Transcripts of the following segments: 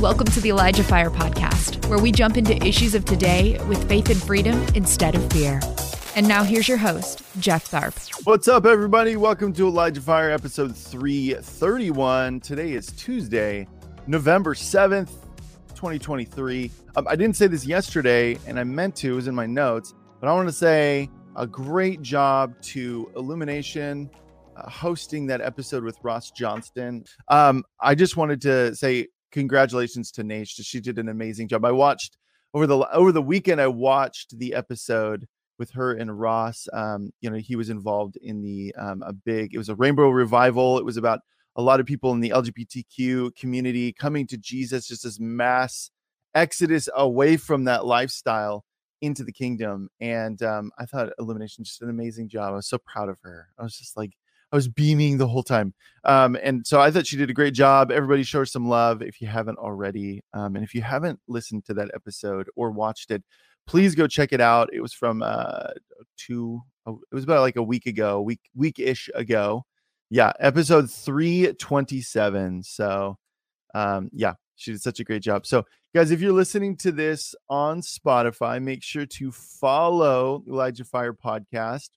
Welcome to the Elijah Fire Podcast, where we jump into issues of today with faith and freedom instead of fear. And now here's your host, Jeff Tharp. What's up, everybody? Welcome to Elijah Fire episode 331. Today is Tuesday, November 7th, 2023. Um, I didn't say this yesterday, and I meant to, it was in my notes, but I want to say a great job to Illumination uh, hosting that episode with Ross Johnston. Um, I just wanted to say congratulations to Nash. She did an amazing job. I watched over the over the weekend. I watched the episode with her and Ross. Um, you know, he was involved in the um, a big. It was a rainbow revival. It was about a lot of people in the LGBTQ community coming to Jesus. Just this mass exodus away from that lifestyle into the kingdom. And um, I thought Illumination just an amazing job. I was so proud of her. I was just like, I was beaming the whole time. Um, and so I thought she did a great job. Everybody show her some love if you haven't already. Um, and if you haven't listened to that episode or watched it, please go check it out. It was from uh two oh, it was about like a week ago, week week-ish ago. Yeah, episode 327. So um yeah, she did such a great job. So guys, if you're listening to this on Spotify, make sure to follow Elijah Fire podcast.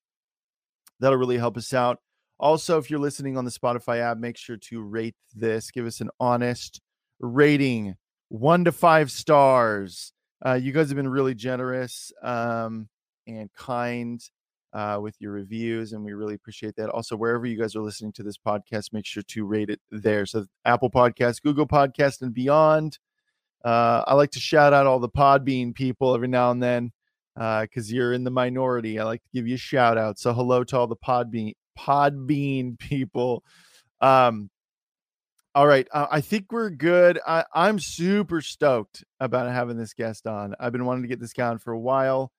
That'll really help us out. Also, if you're listening on the Spotify app, make sure to rate this. Give us an honest rating, one to five stars. Uh, you guys have been really generous um, and kind uh, with your reviews, and we really appreciate that. Also, wherever you guys are listening to this podcast, make sure to rate it there. So, Apple Podcast, Google Podcast, and beyond. Uh, I like to shout out all the Podbean people every now and then because uh, you're in the minority. I like to give you a shout out. So, hello to all the Podbean Podbean people. Um, all right, uh, I think we're good. I, I'm super stoked about having this guest on. I've been wanting to get this guy on for a while.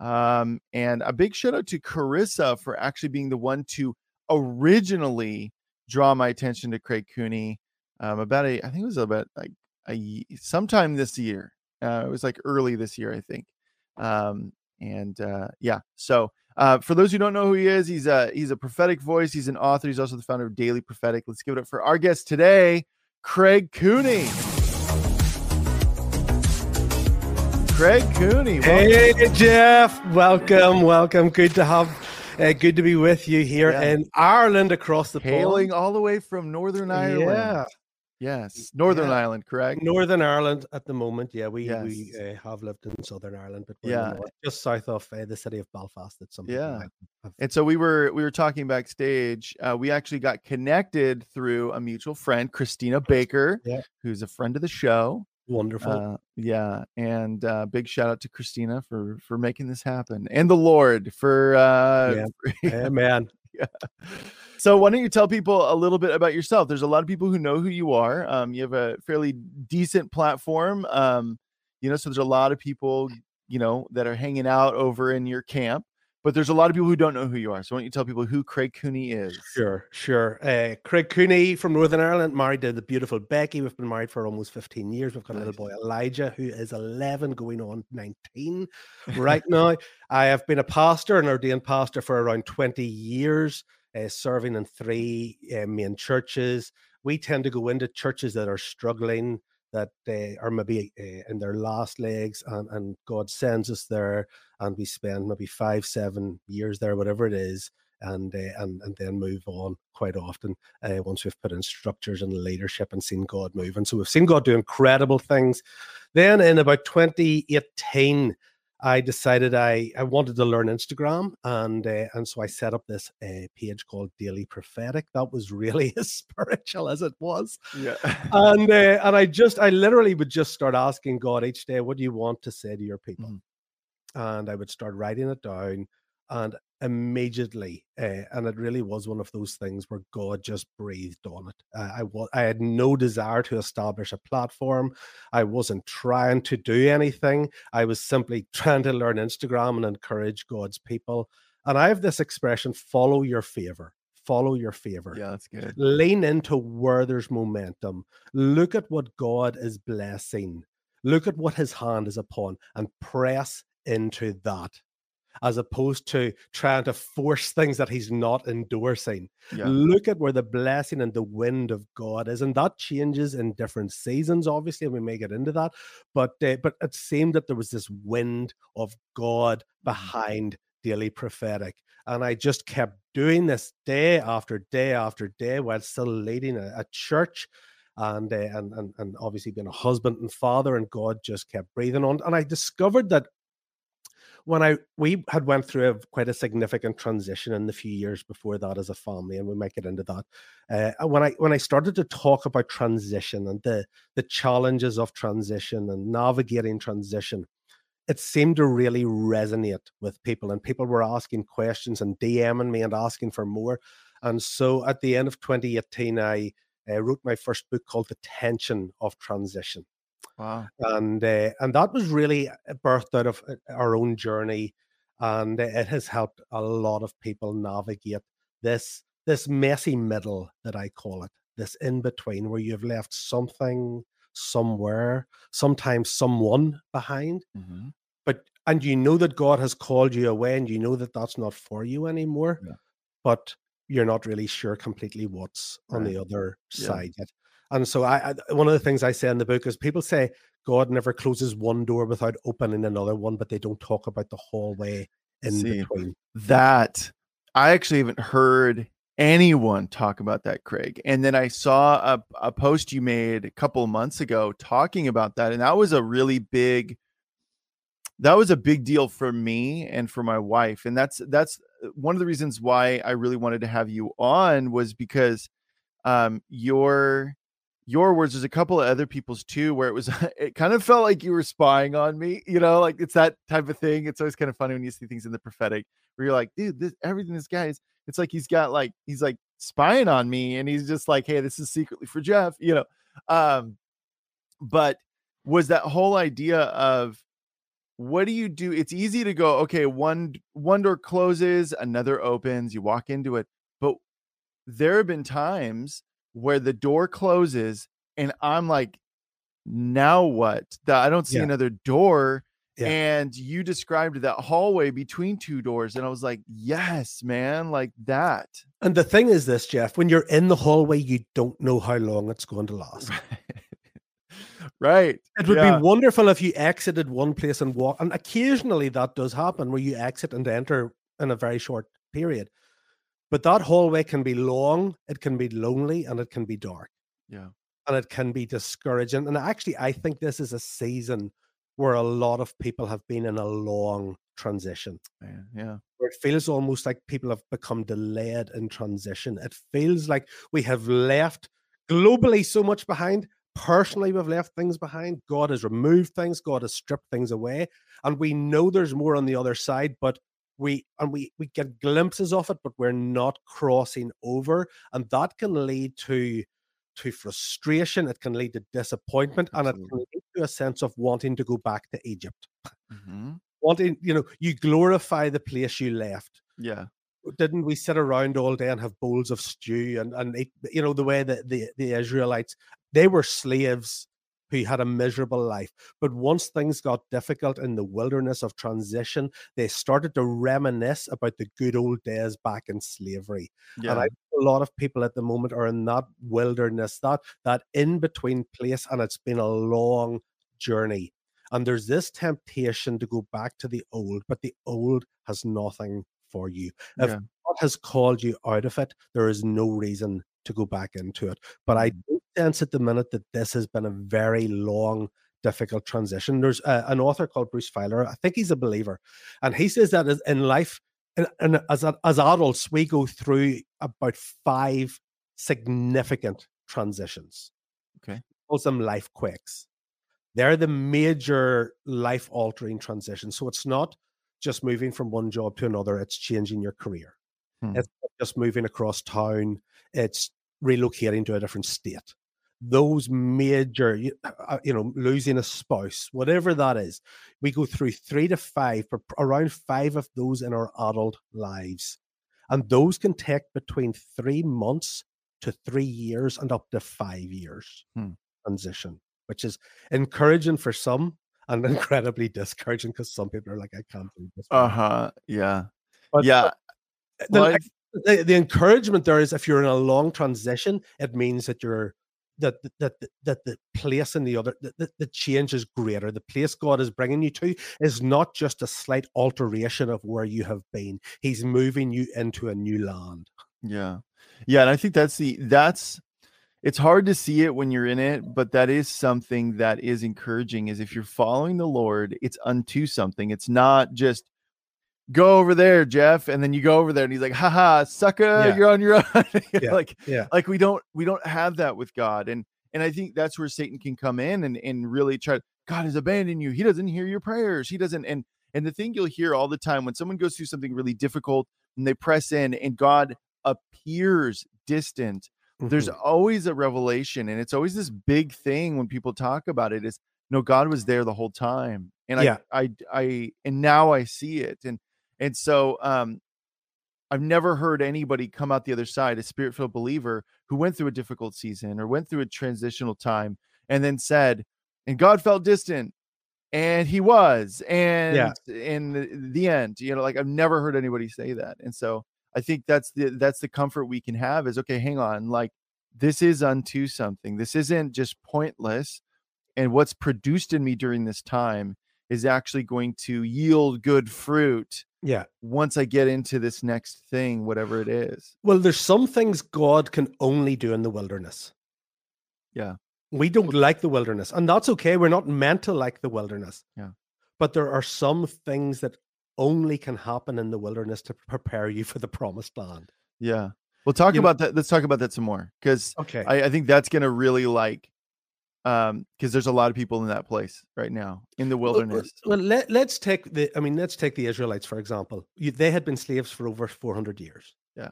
Um, and a big shout out to Carissa for actually being the one to originally draw my attention to Craig Cooney. Um, about a, I think it was about like a sometime this year. Uh, it was like early this year, I think. Um, and uh, yeah, so uh, for those who don't know who he is, he's a he's a prophetic voice. He's an author. He's also the founder of Daily Prophetic. Let's give it up for our guest today, Craig Cooney. Craig Cooney. Welcome. Hey Jeff, welcome, welcome. Good to have, uh, good to be with you here yeah. in Ireland across the hailing all the way from Northern Ireland. Yeah, Yes, Northern yeah. Ireland, correct? Northern Ireland at the moment. Yeah, we yes. we uh, have lived in Southern Ireland, but yeah, just south of uh, the city of Belfast. At some yeah. Have... And so we were we were talking backstage. Uh, we actually got connected through a mutual friend, Christina Baker, yeah. who's a friend of the show. Wonderful. Uh, yeah, and uh, big shout out to Christina for for making this happen, and the Lord for uh, yeah. yeah man. yeah. So why don't you tell people a little bit about yourself? There's a lot of people who know who you are. Um, you have a fairly decent platform. Um, you know, so there's a lot of people, you know, that are hanging out over in your camp. But there's a lot of people who don't know who you are. So why don't you tell people who Craig Cooney is? Sure, sure. Uh, Craig Cooney from Northern Ireland, married to the beautiful Becky. We've been married for almost 15 years. We've got nice. a little boy, Elijah, who is 11, going on 19 right now. I have been a pastor, an ordained pastor for around 20 years uh, serving in three uh, main churches. We tend to go into churches that are struggling, that uh, are maybe uh, in their last legs, and, and God sends us there, and we spend maybe five, seven years there, whatever it is, and uh, and and then move on quite often uh, once we've put in structures and leadership and seen God move. And so we've seen God do incredible things. Then in about 2018, I decided I, I wanted to learn Instagram, and uh, and so I set up this uh, page called Daily Prophetic. That was really as spiritual as it was. Yeah. and uh, and I just I literally would just start asking God each day, "What do you want to say to your people?" Mm. And I would start writing it down, and immediately uh, and it really was one of those things where god just breathed on it. Uh, i was i had no desire to establish a platform. I wasn't trying to do anything. I was simply trying to learn instagram and encourage god's people. And i have this expression follow your favor. Follow your favor. Yeah that's good. Lean into where there's momentum. Look at what god is blessing. Look at what his hand is upon and press into that as opposed to trying to force things that he's not endorsing. Yeah. Look at where the blessing and the wind of God is, and that changes in different seasons. Obviously, and we may get into that, but uh, but it seemed that there was this wind of God Mm-hmm. behind daily prophetic, and I just kept doing this day after day after day while still leading a, a church. And, uh, and and and obviously being a husband and father, and God just kept breathing on. And I discovered that when I we had went through a, quite a significant transition in the few years before that as a family, and we might get into that. Uh, when I when I started to talk about transition and the the challenges of transition and navigating transition, it seemed to really resonate with people, and people were asking questions and DMing me and asking for more. And so at the end of 2018, I uh, wrote my first book called The Tension of Transition Wow. and uh, and that was really birthed out of uh, our own journey and it has helped a lot of people navigate this this messy middle that i call it this in between where you've left something somewhere sometimes someone behind Mhm. but and you know that god has called you away and you know that that's not for you anymore Yeah. but you're not really sure completely what's on the other Yeah. side yet and so I, I one of the things I say in the book is people say God never closes one door without opening another one, but they don't talk about the hallway in See, between. That I actually haven't heard anyone talk about that, Craig. And then I saw a, a post you made a couple of months ago talking about that. And that was a really big that was a big deal for me and for my wife. And that's that's uh, one of the reasons why I really wanted to have you on was because um your your words there's a couple of other people's too where it was it kind of felt like you were spying on me you know like it's that type of thing it's always kind of funny when you see things in the prophetic where you're like dude this everything this guy is it's like he's got like he's like spying on me and he's just like hey this is secretly for jeff you know um but was that whole idea of what do you do it's easy to go okay one one door closes another opens you walk into it but there have been times where the door closes and I'm like, now what? That I don't see Yeah. another door. Yeah. And you described that hallway between two doors, and I was like, yes, man, like that. And the thing is this, Jeff, when you're in the hallway, you don't know how long it's going to last. right. It would Yeah. be wonderful if you exited one place and walk, and occasionally that does happen where you exit and enter in a very short period. But that hallway can be long, it can be lonely, and it can be dark. Yeah. and it can be discouraging. And actually, I think this is a season where a lot of people have been in a long transition. Man, yeah. Where it feels almost like people have become delayed in transition. It feels like we have left globally so much behind. Personally, we've left things behind. God has removed things. God has stripped things away, and we know there's more on the other side. But we and we we get glimpses of it, but we're not crossing over, and that can lead to to frustration. It can lead to disappointment, and it can lead to a sense of wanting to go back to Egypt. Mhm. Wanting, you know, you glorify the place you left Yeah. didn't we sit around all day and have bowls of stew and and eat, you know the way that the the Israelites they were slaves who had a miserable life but once things got difficult in the wilderness of transition they started to reminisce about the good old days back in slavery Yeah. and I think a lot of people at the moment are in that wilderness, that that in between place, and it's been a long journey. And there's this temptation to go back to the old, but the old has nothing for you. If yeah. God has called you out of it, there is no reason to go back into it. But I Mhm. do sense at the minute that this has been a very long, difficult transition. There's uh, an author called Bruce Feiler. I think he's a believer, and he says that in life, and, and as as adults, we go through about five significant transitions. Okay. He calls them life quakes. They're the major life altering transitions. So it's not just moving from one job to another; it's changing your career. Hmm. It's not just moving across town; it's relocating to a different state. Those major, you, uh, know, losing a spouse, whatever that is, we go through three to five, but around five of those in our adult lives. And those can take between three months to three years and up to five years Hmm. transition, which is encouraging for some and incredibly discouraging because some people are like, I can't do this. Uh huh. Yeah. But- yeah. but Well, the, the encouragement there is if you're in a long transition, it means that you're that that that, the place in the other the, the, the change is greater. The place God is bringing you to is not just a slight alteration of where you have been. He's moving you into a new land. Yeah. Yeah, and I think that's the that's it's hard to see it when you're in it, but that is something that is encouraging is if you're following the Lord, it's unto something. It's not just go over there, Jeff, and then you go over there and he's like, haha, sucker, Yeah. you're on your own. Yeah. Like Yeah. like we don't we don't have that with God. And and I think that's where Satan can come in and and really try God has abandoned you. He doesn't hear your prayers. He doesn't and and the thing you'll hear all the time when someone goes through something really difficult and they press in and God appears distant, there's Mhm. always a revelation. And it's always this big thing when people talk about it is no, God was there the whole time. And Yeah. I I I and now I see it. And and so um I've never heard anybody come out the other side, a spirit filled believer who went through a difficult season or went through a transitional time and then said, and God felt distant and he was, and in the, the end, you know, like I've never heard anybody say that. And so I think that's the that's the comfort we can have is okay, hang on, like this is unto something. This isn't just pointless. And what's produced in me during this time is actually going to yield good fruit Yeah. once I get into this next thing, whatever it is. Well, there's some things God can only do in the wilderness. Yeah. We don't like the wilderness, and that's okay. We're not meant to like the wilderness. Yeah. But there are some things that only can happen in the wilderness to prepare you for the promised land. Yeah. We'll talk You know- about that. Let's talk about that some more because Okay. I, I think that's going to really like, um, because there's a lot of people in that place right now in the wilderness. Well, let, let's take the, I mean, let's take the Israelites, for example. You, they had been slaves for over 400 years. Yeah.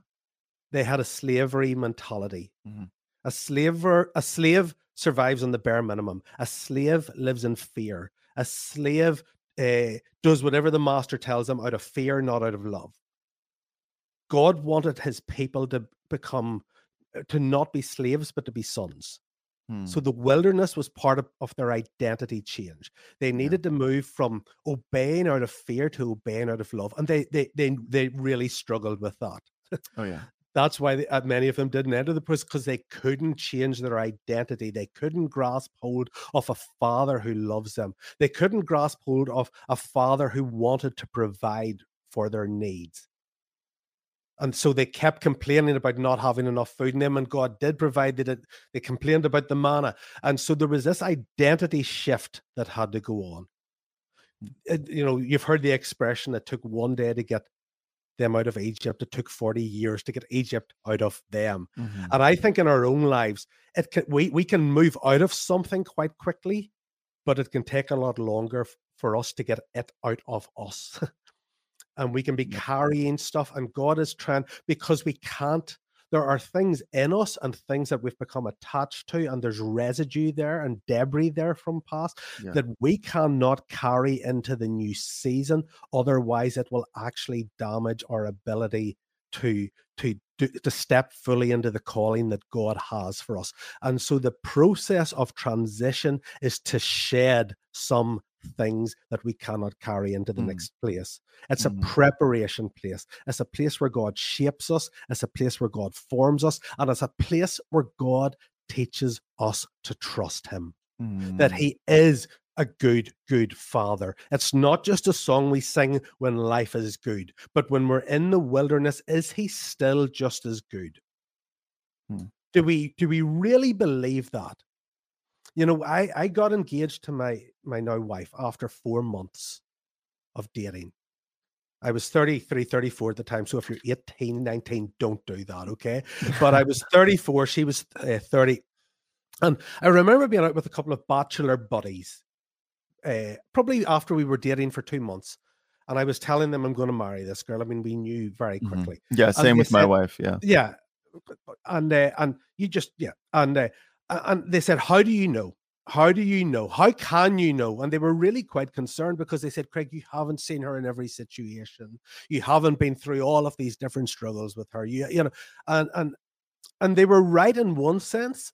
They had a slavery mentality. Mhm. A slaver, a slave survives on the bare minimum. A slave lives in fear. A slave uh, does whatever the master tells them out of fear, not out of love. God wanted his people to become, uh, to not be slaves, but to be sons. Hmm. So the wilderness was part of, of their identity change. They needed to move from obeying out of fear to obeying out of love, and they they they they really struggled with that. oh yeah. That's why they, uh, many of them didn't enter the post because they couldn't change their identity. They couldn't grasp hold of a father who loves them. They couldn't grasp hold of a father who wanted to provide for their needs. And so they kept complaining about not having enough food in them, and God did provide. Did, they complained about the manna. And so there was this identity shift that had to go on. It- you know, you've heard the expression it took one day to get them out of Egypt. It took 40 years to get Egypt out of them. Mhm. And I think in our own lives, it can we, we can move out of something quite quickly, but it can take a lot longer for us to get it out of us. and we can be carrying stuff, and God is trying because we can't. There are things in us and things that we've become attached to, and there's residue there and debris there from past Yeah. that we cannot carry into the new season. Otherwise, it will actually damage our ability to to to step fully into the calling that God has for us. And so the process of transition is to shed some things that we cannot carry into the Mm. next place. It's Mhm. a preparation place. It's a place where God shapes us. It's a place where God forms us, and it's a place where God teaches us to trust Him that Mm. he is a good, good father. It's not just a song we sing when life is good, but when we're in the wilderness, is he still just as good? Hmm. Do we do we really believe that? You know, I, I got engaged to my my now wife after four months of dating. I was 33, 34 at the time. So if you're 18, 19, don't do that, okay? But I was 34, she was uh, 30. And I remember being out with a couple of bachelor buddies, uh, probably after we were dating for two months. And I was telling them I'm going to marry this girl. I mean, we knew very Mhm. quickly. Yeah. Same with my wife. Yeah. Yeah. And uh, and you just yeah. And uh, and they said, How do you know? How do you know? How can you know? And they were really quite concerned because they said, Craig, you haven't seen her in every situation. You haven't been through all of these different struggles with her. You, you know, and and and they were right in one sense,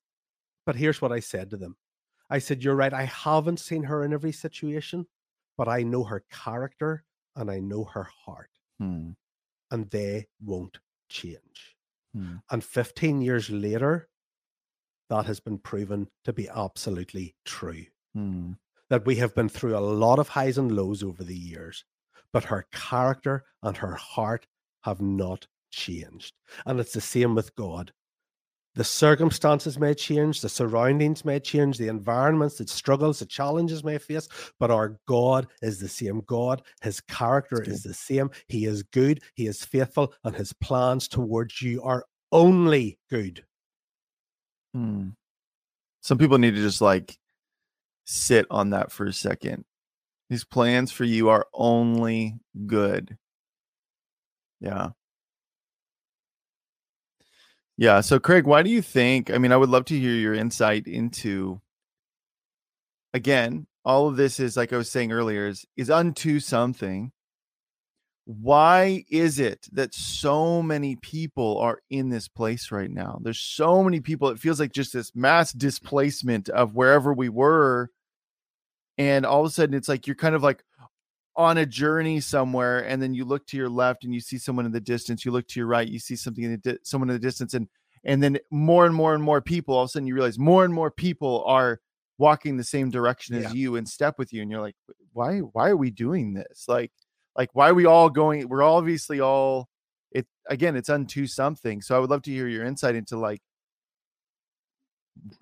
but here's what I said to them. I said, You're right. I haven't seen her in every situation, but I know her character and I know her heart, Hmm. and they won't change. Hmm. And 15 years later, that has been proven to be absolutely true. Hmm. That we have been through a lot of highs and lows over the years, but her character and her heart have not changed. And it's the same with God. The circumstances may change, the surroundings may change, the environments, the struggles, the challenges may face, but our God is the same God. His character is the same. He is good, He is faithful, and His plans towards you are only good. Hmm. Some people need to just like sit on that for a second. These plans for you are only good. Yeah. Yeah. So, Craig, why do you think? I mean, I would love to hear your insight into, again, all of this is like I was saying earlier, is, is unto something. Why is it that so many people are in this place right now? There's so many people. It feels like just this mass displacement of wherever we were. And all of a sudden, it's like you're kind of like on a journey somewhere and then you look to your left and you see someone in the distance you look to your right you see something in the di- someone in the distance and and then more and more and more people all of a sudden you realize more and more people are walking the same direction as Yeah. you in step with you and you're like why why are we doing this like like why are we all going we're obviously all it again it's unto something so i would love to hear your insight into like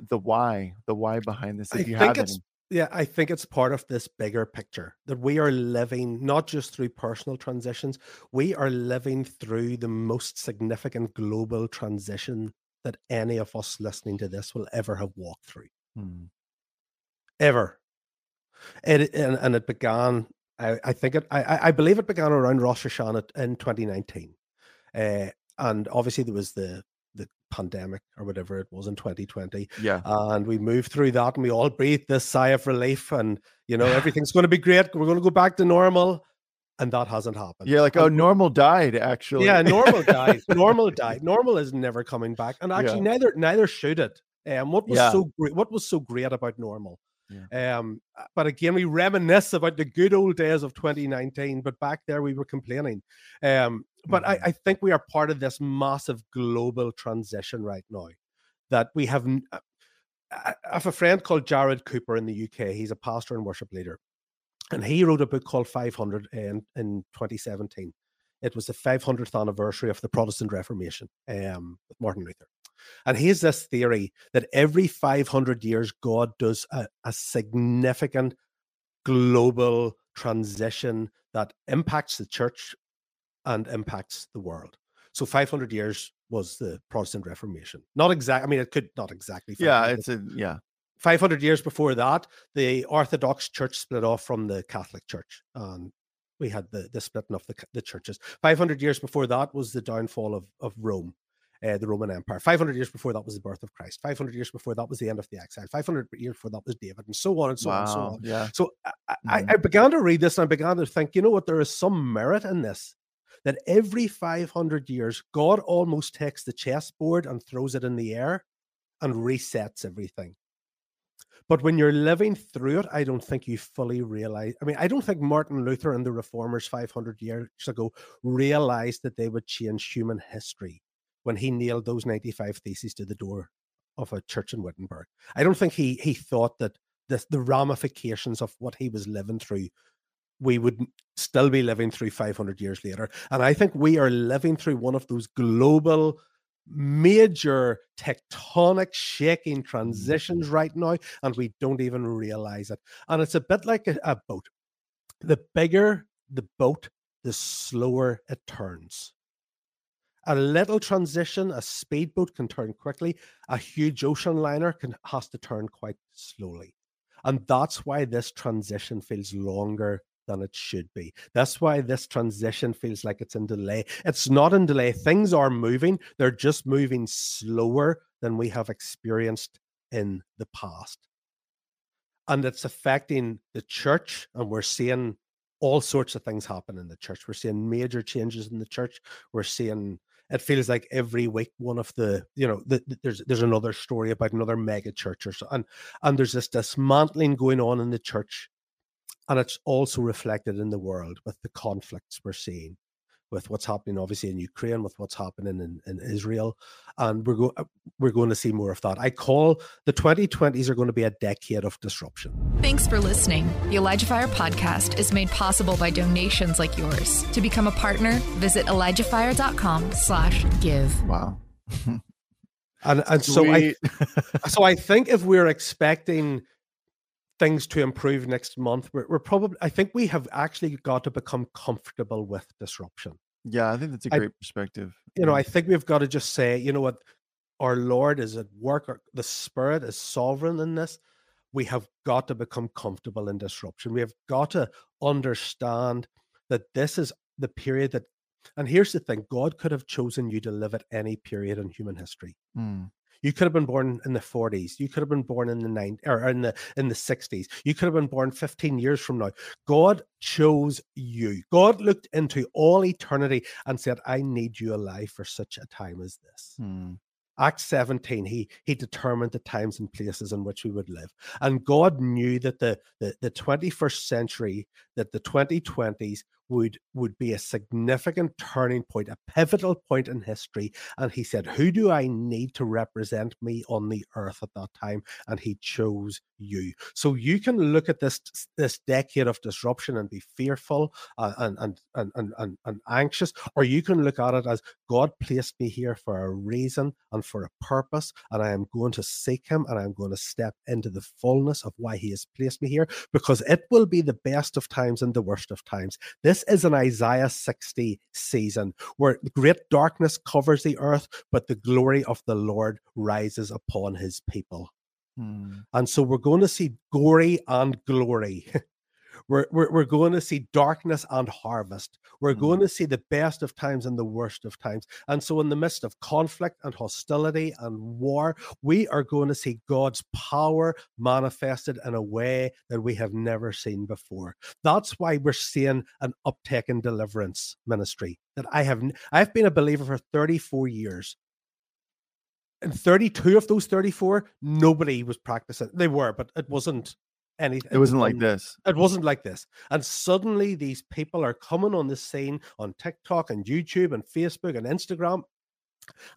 the why the why behind this if I you think have it's any. yeah, I think it's part of this bigger picture that we are living not just through personal transitions, we are living through the most significant global transition that any of us listening to this will ever have walked through. Hmm. Ever. It and, and it began, I, I think it I, I- believe it began around Rosh Hashanah in 2019. Uh, and obviously there was the the pandemic or whatever it was in 2020 yeah and we moved through that and we all breathed this sigh of relief and you know everything's going to be great we're going to go back to normal and that hasn't happened yeah like oh And- normal died actually yeah normal died normal died normal is never coming back and actually Yeah. neither neither should it um what was Yeah. so great what was so great about normal um uh, but again we reminisce about the good old days of 2019 but back there we were complaining um but I, Mhm. I think we are part of this massive global transition right now that we have uh, I I have a friend called Jared Cooper in the UK. He's a pastor and worship leader. And he wrote a book called 500 in, in 2017. It was the 500th anniversary of the Protestant Reformation um, with Martin Luther. And he has this theory that every 500 years, God does a, a significant global transition that impacts the church and impacts the world. So 500 years was the Protestant Reformation. Not exact. I mean, it could not exactly. yeah 500, it's a yeah 500 years before that, the Orthodox Church split off from the Catholic Church, and we had the, the splitting of the, the churches. 500 years before that was the downfall of, of Rome, uh, the Roman Empire. 500 years before that was the birth of Christ. 500 years before that was the end of the exile. 500 years before that was David, and so on and so on and so on. yeah So I, I, Mhm. I began to read this and I began to think, you know what, there is some merit in this. That every 500 years, God almost takes the chessboard and throws it in the air and resets everything. But when you're living through it, I don't think you fully realize. I mean, I don't think Martin Luther and the reformers 500 years ago realized that they would change human history when he nailed those 95 theses to the door of a church in Wittenberg. I don't think he he thought that the, the ramifications of what he was living through we would still be living through 500 years later. And i think we are living through one of those global major tectonic shaking transitions mm-hmm. right now and we don't even realize it. And it's a bit like a, a boat. The bigger the boat the slower it turns a little transition a speedboat can turn quickly a huge ocean liner can has to turn quite slowly and that's why this transition feels longer than it should be. That's why this transition feels like it's in delay. It's not in delay. Things are moving, they're just moving slower than we have experienced in the past. And it's affecting the church, and we're seeing all sorts of things happen in the church. We're seeing major changes in the church. We're seeing it feels like every week one of the you know the, the, there's there's another story about another mega church or so and and there's this dismantling going on in the church and it's also reflected in the world with the conflicts we're seeing with what's happening obviously in Ukraine, with what's happening in, in Israel. And we're, go- uh, we're going to see more of that. I call the 2020s are going to be a decade of disruption. Thanks for listening. The Elijah Fire podcast is made possible by donations like yours. To become a partner, visit ElijahFire.com slash give. Wow. and and so I so I think if we're expecting things to improve next month. We're, we're, probably, I think we have actually got to become comfortable with disruption. Yeah, I think that's a great I, perspective. You know, I think we've got to just say, you know what, our Lord is at work, our, the Spirit is sovereign in this. We have got to become comfortable in disruption. We have got to understand that this is the period that, and here's the thing God could have chosen you to live at any period in human history. Mm. You could have been born in the 40s. You could have been born in the 90s or in the in the 60s. You could have been born 15 years from now. God chose you. God looked into all eternity and said, I need you alive for such a time as this. Hmm. Acts 17, he he determined the times and places in which we would live. And God knew that the, the, the 21st century, that the 2020s would would be a significant turning point, a pivotal point in history. And he said, Who do I need to represent me on the earth at that time? And he chose you. So you can look at this this decade of disruption and be fearful uh, and, and, and, and, and, and anxious, or you can look at it as God placed me here for a reason and for a purpose, and I am going to seek him and I'm going to step into the fullness of why he has placed me here because it will be the best of times and the worst of times. This is an Isaiah 60 season where great darkness covers the earth, but the glory of the Lord rises upon his people. Hmm. And so we're going to see gory and glory. we're, we're, we're going to see darkness and harvest. We're hmm. going to see the best of times and the worst of times. And so, in the midst of conflict and hostility and war, we are going to see God's power manifested in a way that we have never seen before. That's why we're seeing an uptake in deliverance ministry. That I have, I've been a believer for 34 years and 32 of those 34 nobody was practicing they were but it wasn't anything. It wasn't like this. it wasn't like this. And suddenly these people are coming on the scene on tiktok and youtube and facebook and instagram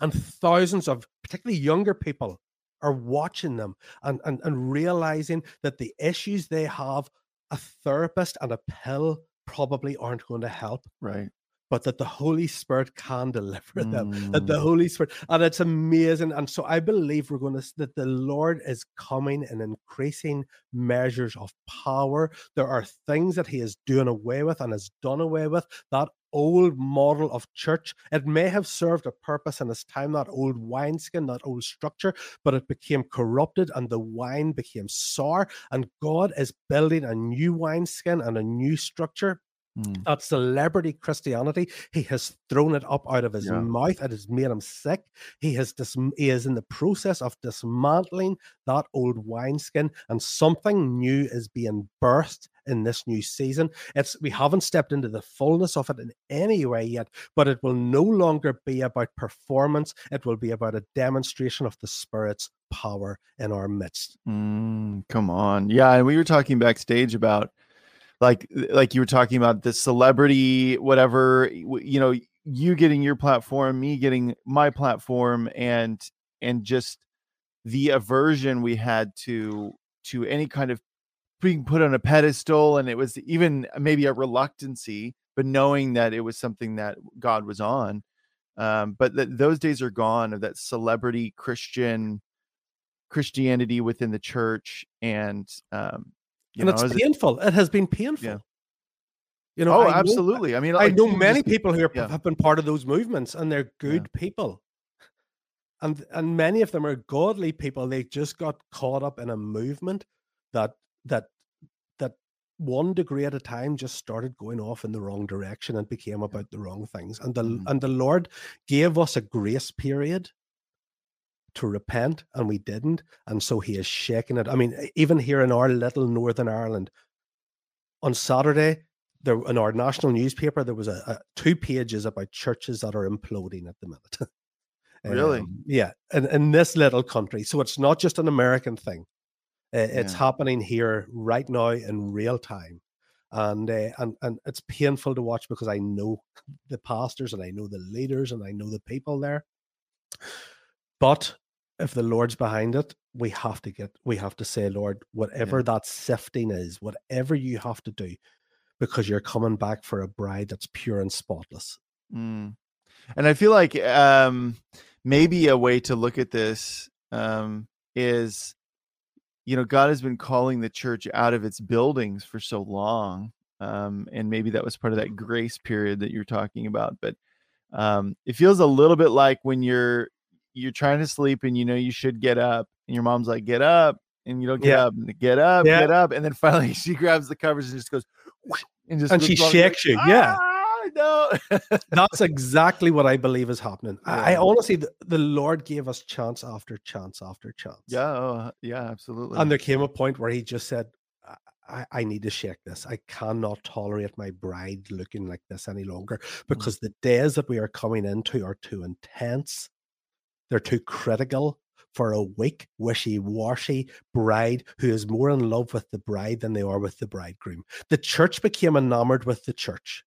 and thousands of particularly younger people are watching them and, and, and realizing that the issues they have a therapist and a pill probably aren't going to help. Right but that the Holy Spirit can deliver them. Mm. That the mm. Holy Spirit, and it's amazing. And so I believe we're going to that the Lord is coming in increasing measures of power. There are things that He is doing away with and has done away with that old model of church. It may have served a purpose in its time, that old wineskin, that old structure, but it became corrupted and the wine became sour. And God is building a new wineskin and a new structure Mm. That celebrity Christianity, he has thrown it up out of his yeah. mouth. It has made him sick. He has dis- he is in the process of dismantling that old wineskin, and something new is being birthed in this new season. It's we haven't stepped into the fullness of it in any way yet, but it will no longer be about performance. It will be about a demonstration of the Spirit's power in our midst. Mm, come on, yeah. And we were talking backstage about like like you were talking about the celebrity whatever you know you getting your platform me getting my platform and and just the aversion we had to to any kind of being put on a pedestal and it was even maybe a reluctancy but knowing that it was something that god was on. Um, but th- those days are gone of that celebrity christian christianity within the church and um, you and know, it's painful. It, it, has been painful. Yeah. You know, oh, I absolutely. Know, I mean, like, I know many just, people who are, yeah. have been part of those movements, and they're good yeah. people, and and many of them are godly people. They just got caught up in a movement that that that one degree at a time just started going off in the wrong direction and became about the wrong things. And the mm. and the Lord gave us a grace period to repent and we didn't and so he is shaking it i mean even here in our little northern ireland on saturday there in our national newspaper there was a, a two pages about churches that are imploding at the minute. Really? Um, yeah, in, in this little country. So it's not just an American thing. Uh, It's Yeah. happening here right now in real time. And, uh, and and it's painful to watch because I know the pastors and I know the leaders and I know the people there. But if the Lord's behind it, we have to get we have to say, Lord, whatever that sifting is, whatever you have to do, because you're coming back for a bride that's pure and spotless. Mm. And I feel like um, maybe a way to look at this um, is, you know, God has been calling the church out of its buildings for so long. Um, and maybe that was part of that grace period that you're talking about. But um, it feels a little bit like when you're you're trying to sleep and you know you should get up, and your mom's like, "Get up," and you don't get Yeah. up, and get up, Yeah. get up, and then finally she grabs the covers and just goes, and just And she looks along, like, shakes you, yeah. "Ah, no. That's exactly what I believe is happening. I, I honestly, the, the Lord gave us chance after chance after chance. Yeah, oh, yeah, absolutely. And there came a point where he just said, I, I- I need to shake this. I cannot tolerate my bride looking like this any longer because the days that we are coming into are too intense. They're too critical for a weak, wishy washy bride who is more in love with the bride than they are with the bridegroom. The church became enamored with the church,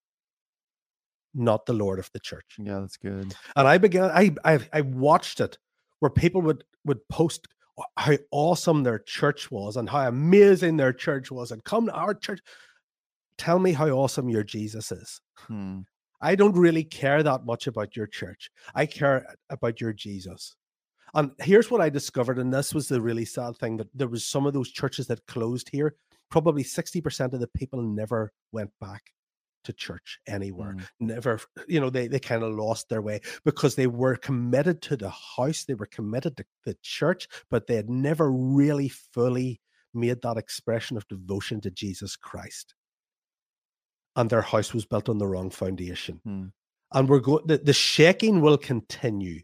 not the Lord of the church yeah, that's good. and I began. I I, I watched it where people would would post how awesome their church was and how amazing their church was, and come to our church. Tell me how awesome your Jesus is. Hmm. I don't really care that much about your church. I care about your Jesus. And here's what I discovered, and this was the really sad thing that there was some of those churches that closed here. Probably 60% of the people never went back to church anywhere. Mm. Never, you know, they, they kind of lost their way because they were committed to the house, they were committed to the church, but they had never really fully made that expression of devotion to Jesus Christ. And their house was built on the wrong foundation. Hmm. and we're going the, the shaking will continue.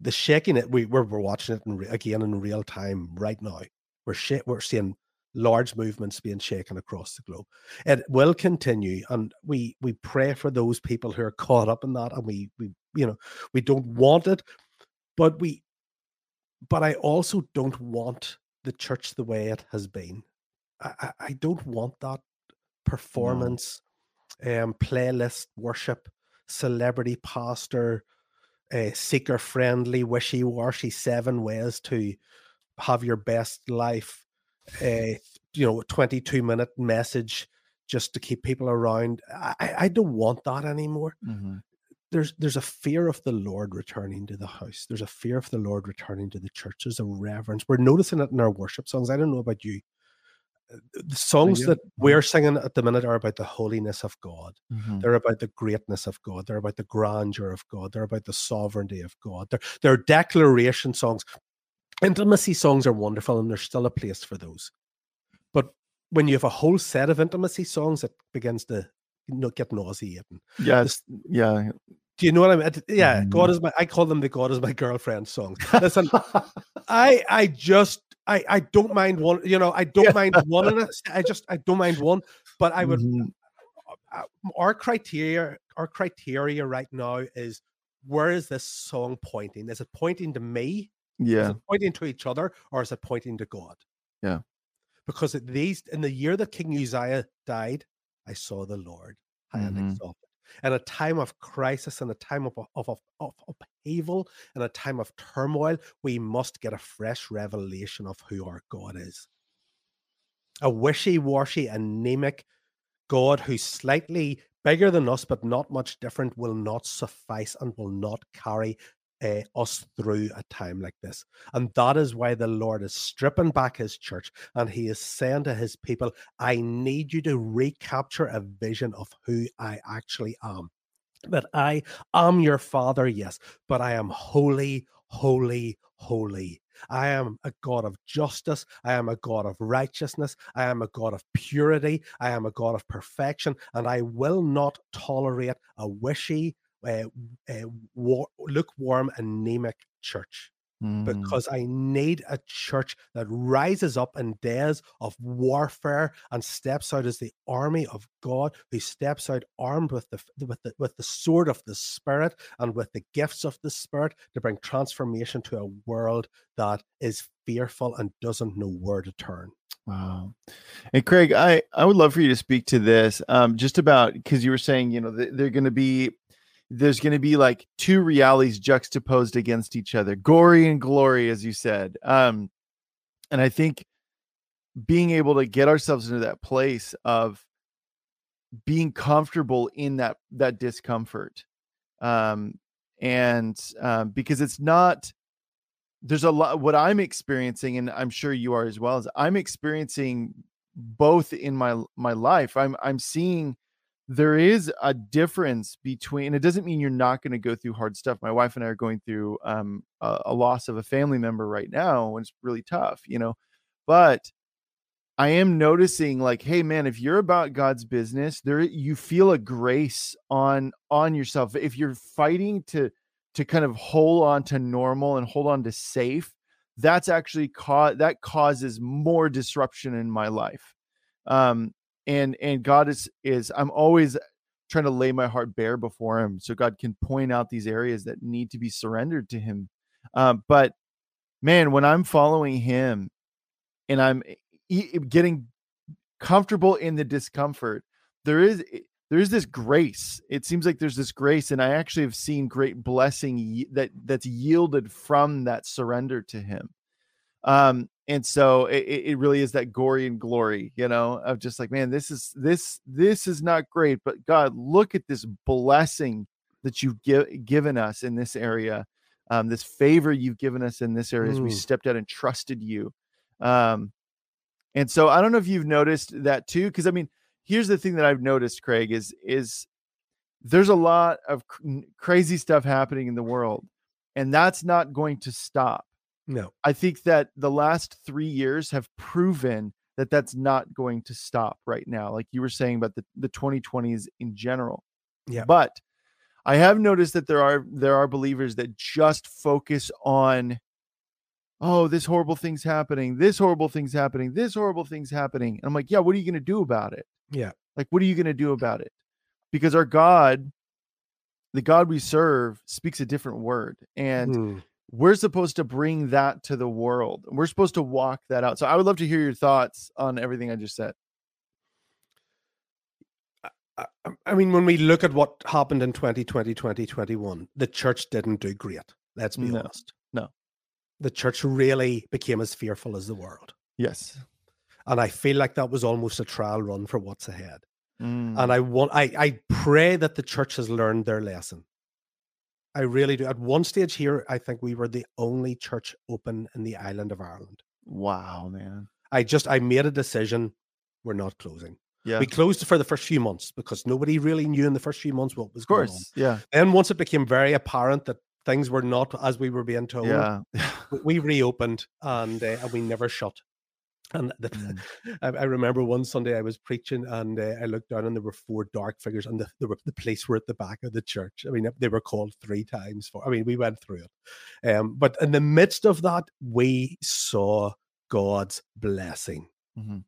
The shaking it we we're, we're watching it in re- again in real time right now. We're sh- we're seeing large movements being shaken across the globe. It will continue and we we pray for those people who are caught up in that and we we you know we don't want it but we but i also don't want the church the way it has been. I i, I don't want that performance um playlist worship celebrity pastor uh, seeker friendly wishy washy seven ways to have your best life uh, you know 22 minute message just to keep people around I, I don't want that anymore Mhm. there's there's a fear of the Lord returning to the house. There's a fear of the Lord returning to the church. There's a reverence. We're noticing it in our worship songs. I don't know about you. The songs that we're singing at the minute are about the holiness of God. Mhm. They're about the greatness of God. They're about the grandeur of God. They're about the sovereignty of God. They're, they're declaration songs. Intimacy songs are wonderful, and there's still a place for those. But when you have a whole set of intimacy songs, it begins to you know, get nauseating. Yes. it's, yeah. Do you know what I mean? Yeah, God Mhm. is my. I call them the God is my girlfriend songs. Listen, I I just I I don't mind one. You know, I don't mind one of it. I just I don't mind one. But I would. Mhm. uh, Our criteria, our criteria right now is where is this song pointing? Is it pointing to me? Is Yeah, it pointing to each other, or is it pointing to God? Yeah. Because at these in the year that King Uzziah died, I saw the Lord high and Mhm. exalted. In a time of crisis, in a time of, of, of, of upheaval, in a time of turmoil, we must get a fresh revelation of who our God is. A wishy-washy, anemic God who's slightly bigger than us, but not much different, will not suffice and will not carry uh, us through a time like this. And that is why the Lord is stripping back his church and he is saying to his people, I need you to recapture a vision of who I actually am. That I am your father, yes, but I am holy, holy, holy. I am a God of justice. I am a God of righteousness. I am a God of purity. I am a God of perfection. And I will not tolerate a wishy, uh, uh, war, lukewarm, anemic church. Mm. because I need a church that rises up in days of warfare and steps out as the army of God, who steps out armed with the with the with the sword of the Spirit and with the gifts of the Spirit to bring transformation to a world that is fearful and doesn't know where to turn. Wow. And Craig, I I would love for you to speak to this, um, just about because you were saying, you know, th- they're going to be there's going to be like two realities juxtaposed against each other gory and glory as you said um and i think being able to get ourselves into that place of being comfortable in that that discomfort um and um because it's not there's a lot what i'm experiencing and i'm sure you are as well as i'm experiencing both in my my life. I'm i'm seeing there is a difference between it doesn't mean you're not going to go through hard stuff. My wife and i are going through um, a, a, loss of a family member right now and it's really tough you know? But i am noticing like hey man if you're about god's business there you feel a grace on on yourself. If you're fighting to to kind of hold on to normal and hold on to safe that's actually cause that causes more disruption in my life. Um and and god is is i'm always trying to lay my heart bare before him so god can point out these areas that need to be surrendered to him. Um, but man when i'm following him and i'm getting comfortable in the discomfort there is there is this grace. It seems like there's this grace and i actually have seen great blessing that that's yielded from that surrender to him um and so it, it really is that gory and glory you know of just like man this is this this is not great but god look at this blessing that you've gi- given us in this area um, this favor you've given us in this area as we stepped out and trusted you. Um, and so i don't know if you've noticed that too because i mean here's the thing that i've noticed craig is is there's a lot of cr- crazy stuff happening in the world and that's not going to stop no. I think that the last three years have proven that that's not going to stop right now. Like you were saying about the, the 2020s in general. Yeah. But I have noticed that there are there are believers that just focus on oh, this horrible thing's happening, this horrible thing's happening, this horrible thing's happening. And I'm like, yeah, what are you going to do about it? Yeah. Like, what are you going to do about it? Because our God, the God we serve, speaks a different word. And mm we're supposed to bring that to the world. We're supposed to walk that out. So I would love to hear your thoughts on everything I just said. I, I mean, when we look at what happened in 2020, 2021, the church didn't do great. Let's be no, honest. No. The church really became as fearful as the world. Yes. And I feel like that was almost a trial run for what's ahead. Mm. And I want I I pray that the church has learned their lesson. I really do. At one stage here, I think we were the only church open in the island of Ireland. Wow, man. I just I made a decision. We're not closing. Yeah. We closed for the first few months because nobody really knew in the first few months what was of course, going on. Yeah. And once it became very apparent that things were not as we were being told, yeah. we reopened and, uh, and we never shut. And the, mm. I, I, remember one Sunday I was preaching and uh, I looked down and there were four dark figures and the, the, the police were at the back of the church. I mean, they were called three times for, I mean, we went through it. Um, but in the midst of that, we saw God's blessing. Mm-hmm.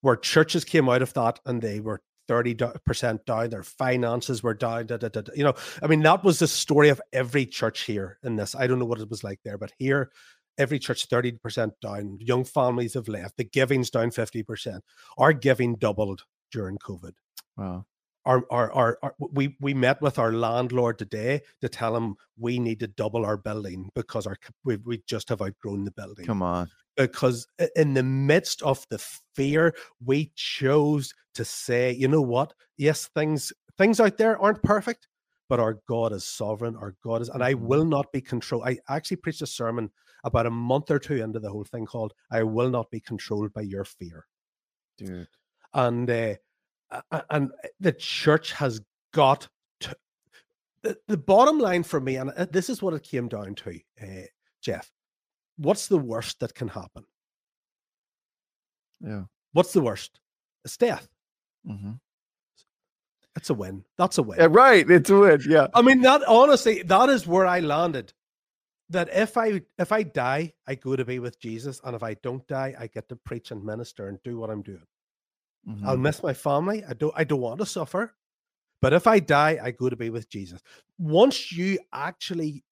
Where churches came out of that and they were 30% down, their finances were down. Da, da, da, you know, I mean, that was the story of every church here in this. I don't know what it was like there, but here every church 30% down. Young families have left. The giving's down 50%. Our giving doubled during COVID. Wow. Our, our, our, our, we, we met with our landlord today to tell him we need to double our building because our we, we just have outgrown the building. Come on. Because in the midst of the fear, we chose to say, you know what? Yes, things things out there aren't perfect, but our God is sovereign. Our God is, and I will mm-hmm. not be controlled. I actually preached a sermon about a month or two into the whole thing called I Will Not Be Controlled by Your Fear. Dude. And uh, and the church has got to the, the bottom line for me, and uh, this is what it came down to, uh, Jeff. What's the worst that can happen? Yeah. What's the worst? It's death. Mm-hmm. It's a win. That's a win. Yeah, right. It's a win. Yeah. I mean, that honestly, that is where I landed that if I if I die, I go to be with Jesus, and if I don't die, I get to preach and minister and do what I'm doing. Mm-hmm. I'll miss my family. I don't I don't want to suffer. But if I die, I go to be with Jesus. Once you actually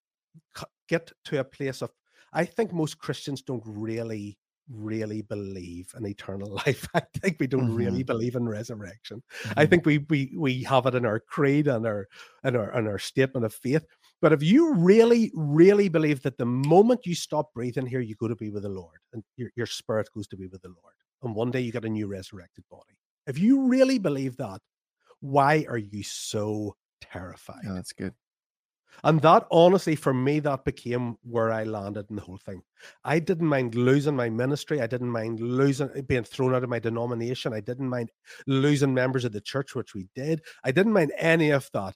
get to a place of, I think most Christians don't really, really believe in eternal life. I think we don't mm-hmm. really believe in resurrection. Mm-hmm. I think we we we have it in our creed and our and our and our statement of faith. But if you really, really believe that the moment you stop breathing here, you go to be with the Lord, and your, your spirit goes to be with the Lord, and one day you get a new resurrected body. If you really believe that, why are you so terrified? That's good. And that honestly, for me, that became where I landed in the whole thing. I didn't mind losing my ministry. I didn't mind losing eh, being thrown out of my denomination. I didn't mind losing members of the church, which we did. I didn't mind any of that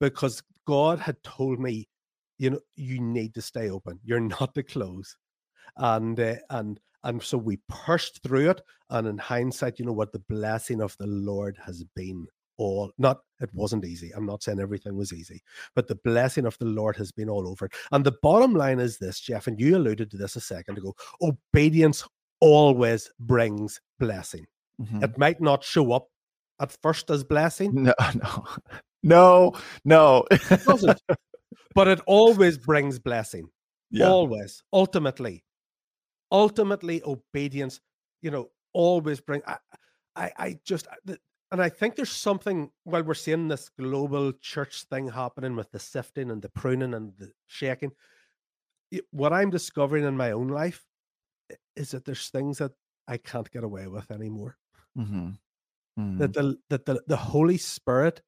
because God had told me, you know, you need to stay open. You're not to close. And uh, and and so we pushed through it. And in hindsight, you know what the blessing of the Lord has been all not it wasn't easy i'm not saying everything was easy but the blessing of the lord has been all over and the bottom line is this jeff and you alluded to this a second ago obedience always brings blessing mm-hmm. it might not show up at first as blessing no no no no it doesn't but it always brings blessing yeah. always ultimately ultimately obedience you know always bring I, I, I just and I think there's something while we're seeing this global church thing happening with the sifting and the pruning and the shaking. What I'm discovering in my own life is that there's things that I can't get away with anymore. Mm-hmm. Mm-hmm. That the that the, the Holy Spirit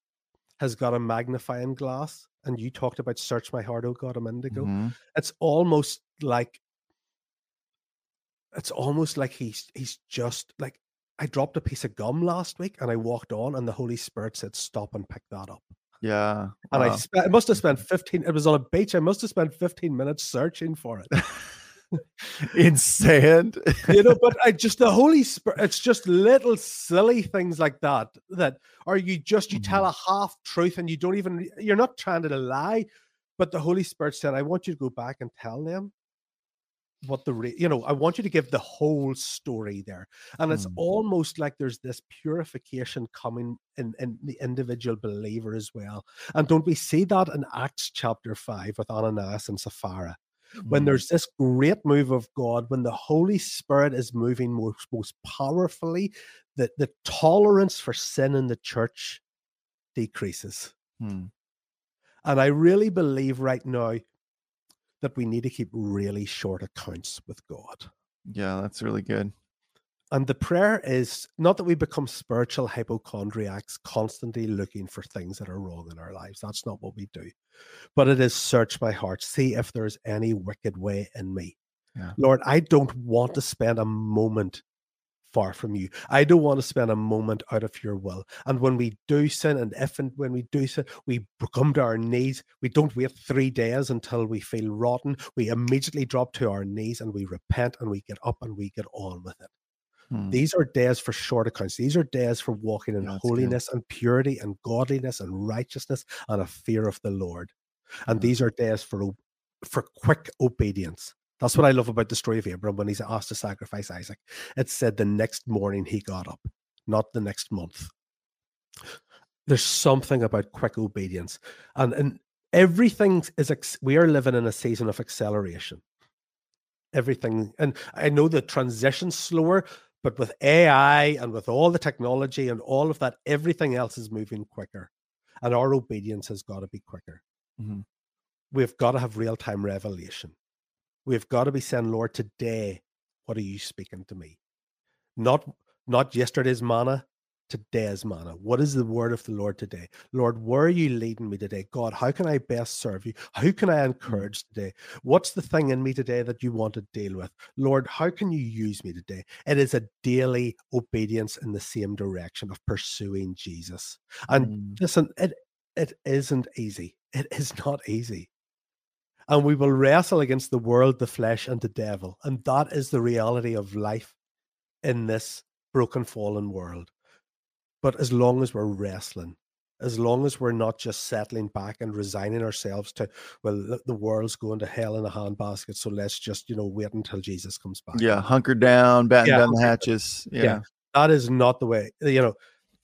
has got a magnifying glass, and you talked about search my heart, oh God, a minute ago. Mm-hmm. It's almost like it's almost like he's he's just like I dropped a piece of gum last week and I walked on and the Holy Spirit said, stop and pick that up. Yeah. And wow. I, sp- I must have spent 15, it was on a beach. I must have spent 15 minutes searching for it. in sand. you know, but I just, the Holy Spirit, it's just little silly things like that. That are you just, you mm-hmm. tell a half truth and you don't even, you're not trying to lie. But the Holy Spirit said, I want you to go back and tell them what the re- you know i want you to give the whole story there and it's mm. almost like there's this purification coming in in the individual believer as well and don't we see that in acts chapter 5 with ananias and sapphira. When there's this great move of god when the holy spirit is moving most, most powerfully that the tolerance for sin in the church decreases mm. and i really believe right now that we need to keep really short accounts with God. Yeah, that's really good. And the prayer is not that we become spiritual hypochondriacs, constantly looking for things that are wrong in our lives. That's not what we do. But it is search my heart, see if there's any wicked way in me. Yeah. Lord, I don't want to spend a moment far from you. I don't want to spend a moment out of your will. And when we do sin, and if and when we do sin, we come to our knees. We don't wait three days until we feel rotten. We immediately drop to our knees and we repent and we get up and we get on with it. Hmm. These are days for short accounts. These are days for walking in That's holiness good. and purity and godliness and righteousness and a fear of the Lord. And these are days for for quick obedience. That's what I love about the story of Abraham when he's asked to sacrifice Isaac. It said the next morning he got up, not the next month. There's something about quick obedience. And, and everything is, we are living in a season of acceleration. Everything, and I know the transition's slower, but with AI and with all the technology and all of that, everything else is moving quicker. And our obedience has got to be quicker. Mm-hmm. We've got to have real time revelation We've got to be saying, Lord, today, what are you speaking to me? Not not yesterday's manna, today's manna. What is the word of the Lord today? Lord, where are you leading me today? God, how can I best serve you? How can I mm. encourage today? What's the thing in me today that you want to deal with? Lord, how can you use me today? It is a daily obedience in the same direction of pursuing Jesus. And mm. listen, it it isn't easy. It is not easy and we will wrestle against the world, the flesh, and the devil. And that is the reality of life in this broken, fallen world. But as long as we're wrestling, as long as we're not just settling back and resigning ourselves to, well, the world's going to hell in a handbasket. So let's just, you know, wait until Jesus comes back. Yeah. Hunker down, batten yeah, down the hatches. Yeah. yeah. That is not the way, you know,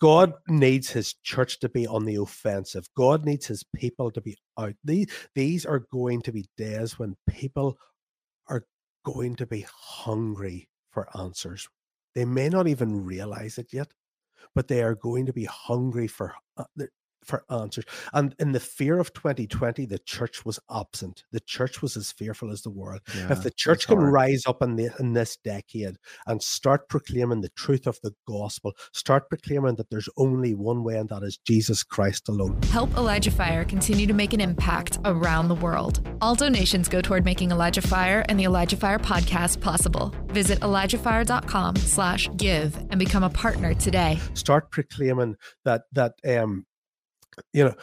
God needs his church to be on the offensive. God needs his people to be out. These, these are going to be days when people are going to be hungry for answers. They may not even realize it yet, but they are going to be hungry for uh, for answers. And in the fear of 2020, the church was absent. The church was as fearful as the world. Yeah, if the church can hard. rise up in, the, in this decade and start proclaiming the truth of the gospel, start proclaiming that there's only one way, and that is Jesus Christ alone. Help Elijah Fire continue to make an impact around the world. All donations go toward making Elijah Fire and the Elijah Fire podcast possible. Visit ElijahFire.com slash give and become a partner today. Start proclaiming that that um you know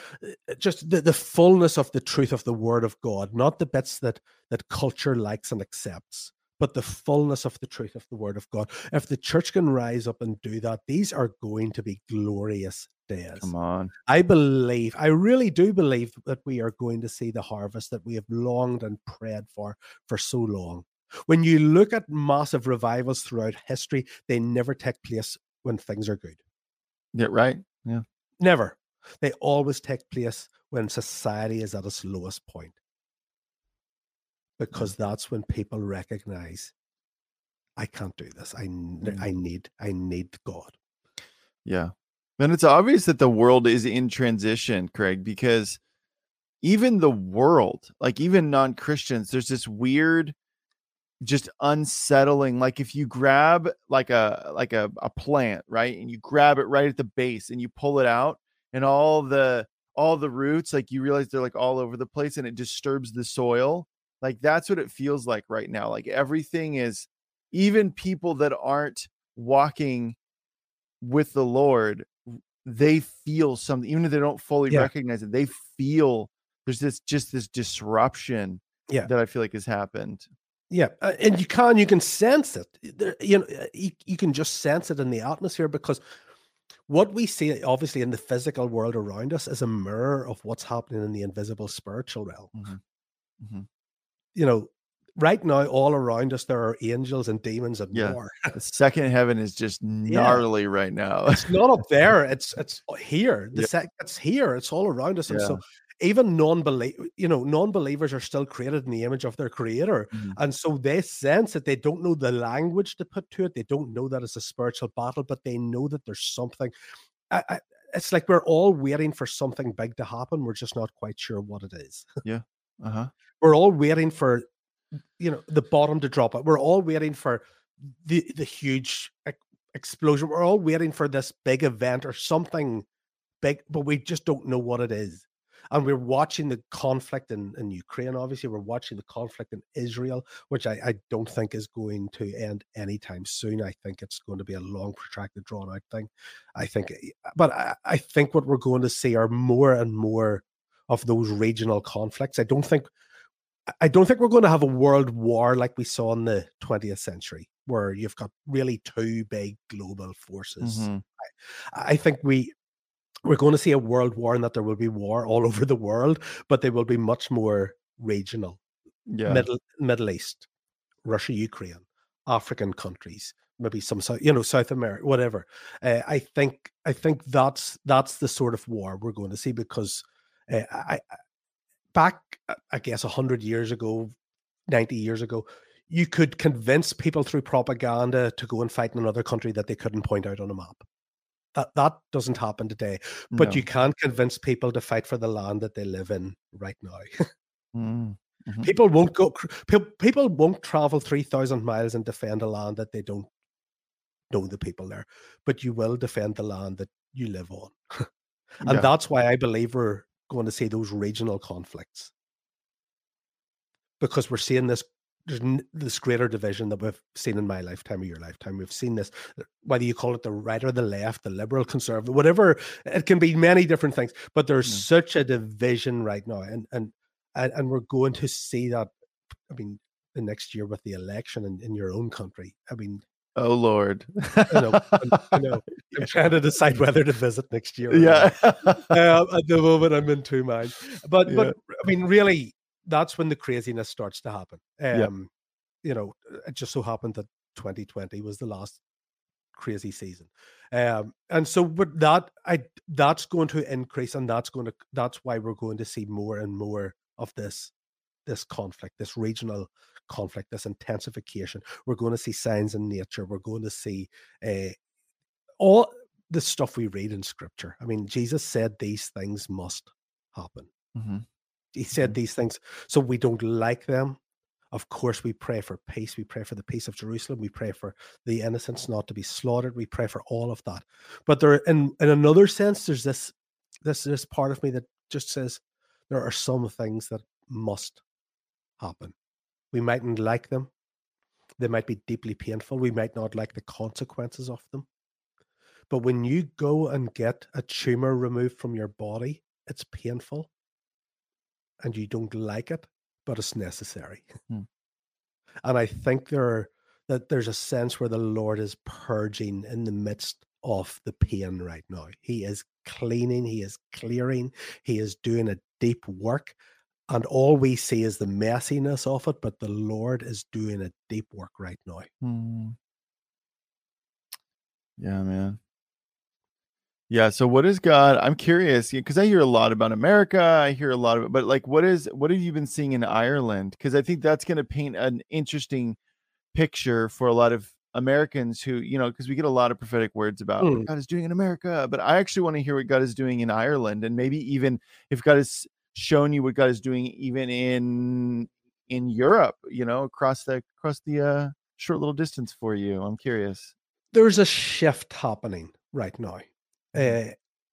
uh, just the, the fullness of the truth of the word of god not the bits that that culture likes and accepts but the fullness of the truth of the word of god. If the church can rise up and do that these are going to be glorious days. Come on. I believe i really do believe that we are going to see the harvest that we have longed and prayed for for so long. When you look at massive revivals throughout history they never take place when things are good. Yeah right. Yeah. Never they always take place when society is at its lowest point. Because that's when people recognize I can't do this. I mm. I need I need God. Yeah. And it's obvious that the world is in transition, Craig, because even the world, like even non-Christians, there's this weird just unsettling like if you grab like a like a, a plant right and you grab it right at the base and you pull it out and all the all the roots like you realize they're like all over the place and it disturbs the soil like that's what it feels like right now like everything is even people that aren't walking with the lord they feel something even if they don't fully yeah. recognize it they feel there's this just this disruption yeah that i feel like has happened yeah uh, and you can you can sense it there, you know uh, you, you can just sense it in the atmosphere because what we see obviously in the physical world around us is a mirror of what's happening in the invisible spiritual realm. Mm-hmm. Mm-hmm. You know, right now, all around us, there are angels and demons and yeah. more. second heaven is just gnarly yeah. right now. it's not up there. It's it's here. The yeah. sec it's here. It's all around us. And so even non-believe you know non-believers are still created in the image of their creator. Mm-hmm. and so they sense that they don't know the language to put to it. They don't know that it's a spiritual battle but they know that there's something I, I, it's like we're all waiting for something big to happen. We're just not quite sure what it is. Yeah. Uh-huh. We're all waiting for you know the bottom to drop out we're all waiting for the the huge explosion. We're all waiting for this big event or something big but we just don't know what it is and we're watching the conflict in, in Ukraine. Obviously, we're watching the conflict in Israel, which I, I don't think is going to end anytime soon. I think it's going to be a long, protracted, drawn out thing. I think, eh, but I, I think what we're going to see are more and more of those regional conflicts. I don't think. I don't think we're going to have a world war like we saw in the 20th century, where you've got really two big global forces. Mm-hmm. I, I, think we we're going to see a world war and that there will be war all over the world, but they will be much more regional. Yeah. Middle Middle East, Russia, Ukraine, African countries, maybe some South, you know South America, whatever. Uh, I think I think that's that's the sort of war we're going to see because uh, I, I back I guess hundred years ago, ninety years ago, you could convince people through propaganda to go and fight in another country that they couldn't point out on a map. That that doesn't happen today. But no. you can't convince people to fight for the land that they live in right now. mm. hmm People won't go. People won't travel three thousand miles and defend a land that they don't know the people there. But you will defend the land that you live on, and yeah. that's why I believe we're going to see those regional conflicts because we're seeing this there's this greater division that we've seen in my lifetime or your lifetime. We've seen this, uh, whether you call it the right or the left, the liberal, conservative, whatever. It can be many different things, but there's mm. such a division right now, and and and we're going to see that. I mean, the next year with the election in, in your own country. I mean, Oh Lord. I know. I know. I'm trying to decide whether to visit next year. Yeah. uh, at the moment, I'm in two minds. But Yeah. but I mean, really, that's when the craziness starts to happen. Yeah. Um, you know, it just so happened that 2020 was the last crazy season. Um, and so but that I that's going to increase, and that's going to that's why we're going to see more and more of this this conflict, this regional conflict, this intensification. We're going to see signs in nature. We're going to see uh, all the stuff we read in scripture. I mean, Jesus said these things must happen. Mhm. He said these things, so we don't like them. Of course, we pray for peace. We pray for the peace of Jerusalem. We pray for the innocents not to be slaughtered. We pray for all of that. But there, in in another sense, there's this this this part of me that just says there are some things that must happen. We mightn't like them. They might be deeply painful. We might not like the consequences of them. But when you go and get a tumor removed from your body, it's painful and you don't like it, but it's necessary. Hmm. And I think there are, that there's a sense where the Lord is purging in the midst of the pain right now. He is cleaning, he is clearing, he is doing a deep work. And all we see is the messiness of it, but the Lord is doing a deep work right now. Mm. Yeah, man. Yeah. So, what is God? I'm curious because I hear a lot about America. I hear a lot of, it, but like, what is what have you been seeing in Ireland? Because I think that's going to paint an interesting picture for a lot of Americans who, you know, because we get a lot of prophetic words about what Mm. God is doing in America, but I actually want to hear what God is doing in Ireland, and maybe even if God has shown you what God is doing even in in Europe, you know, across the across the uh, short little distance for you. I'm curious. there's a shift happening right now. Uh,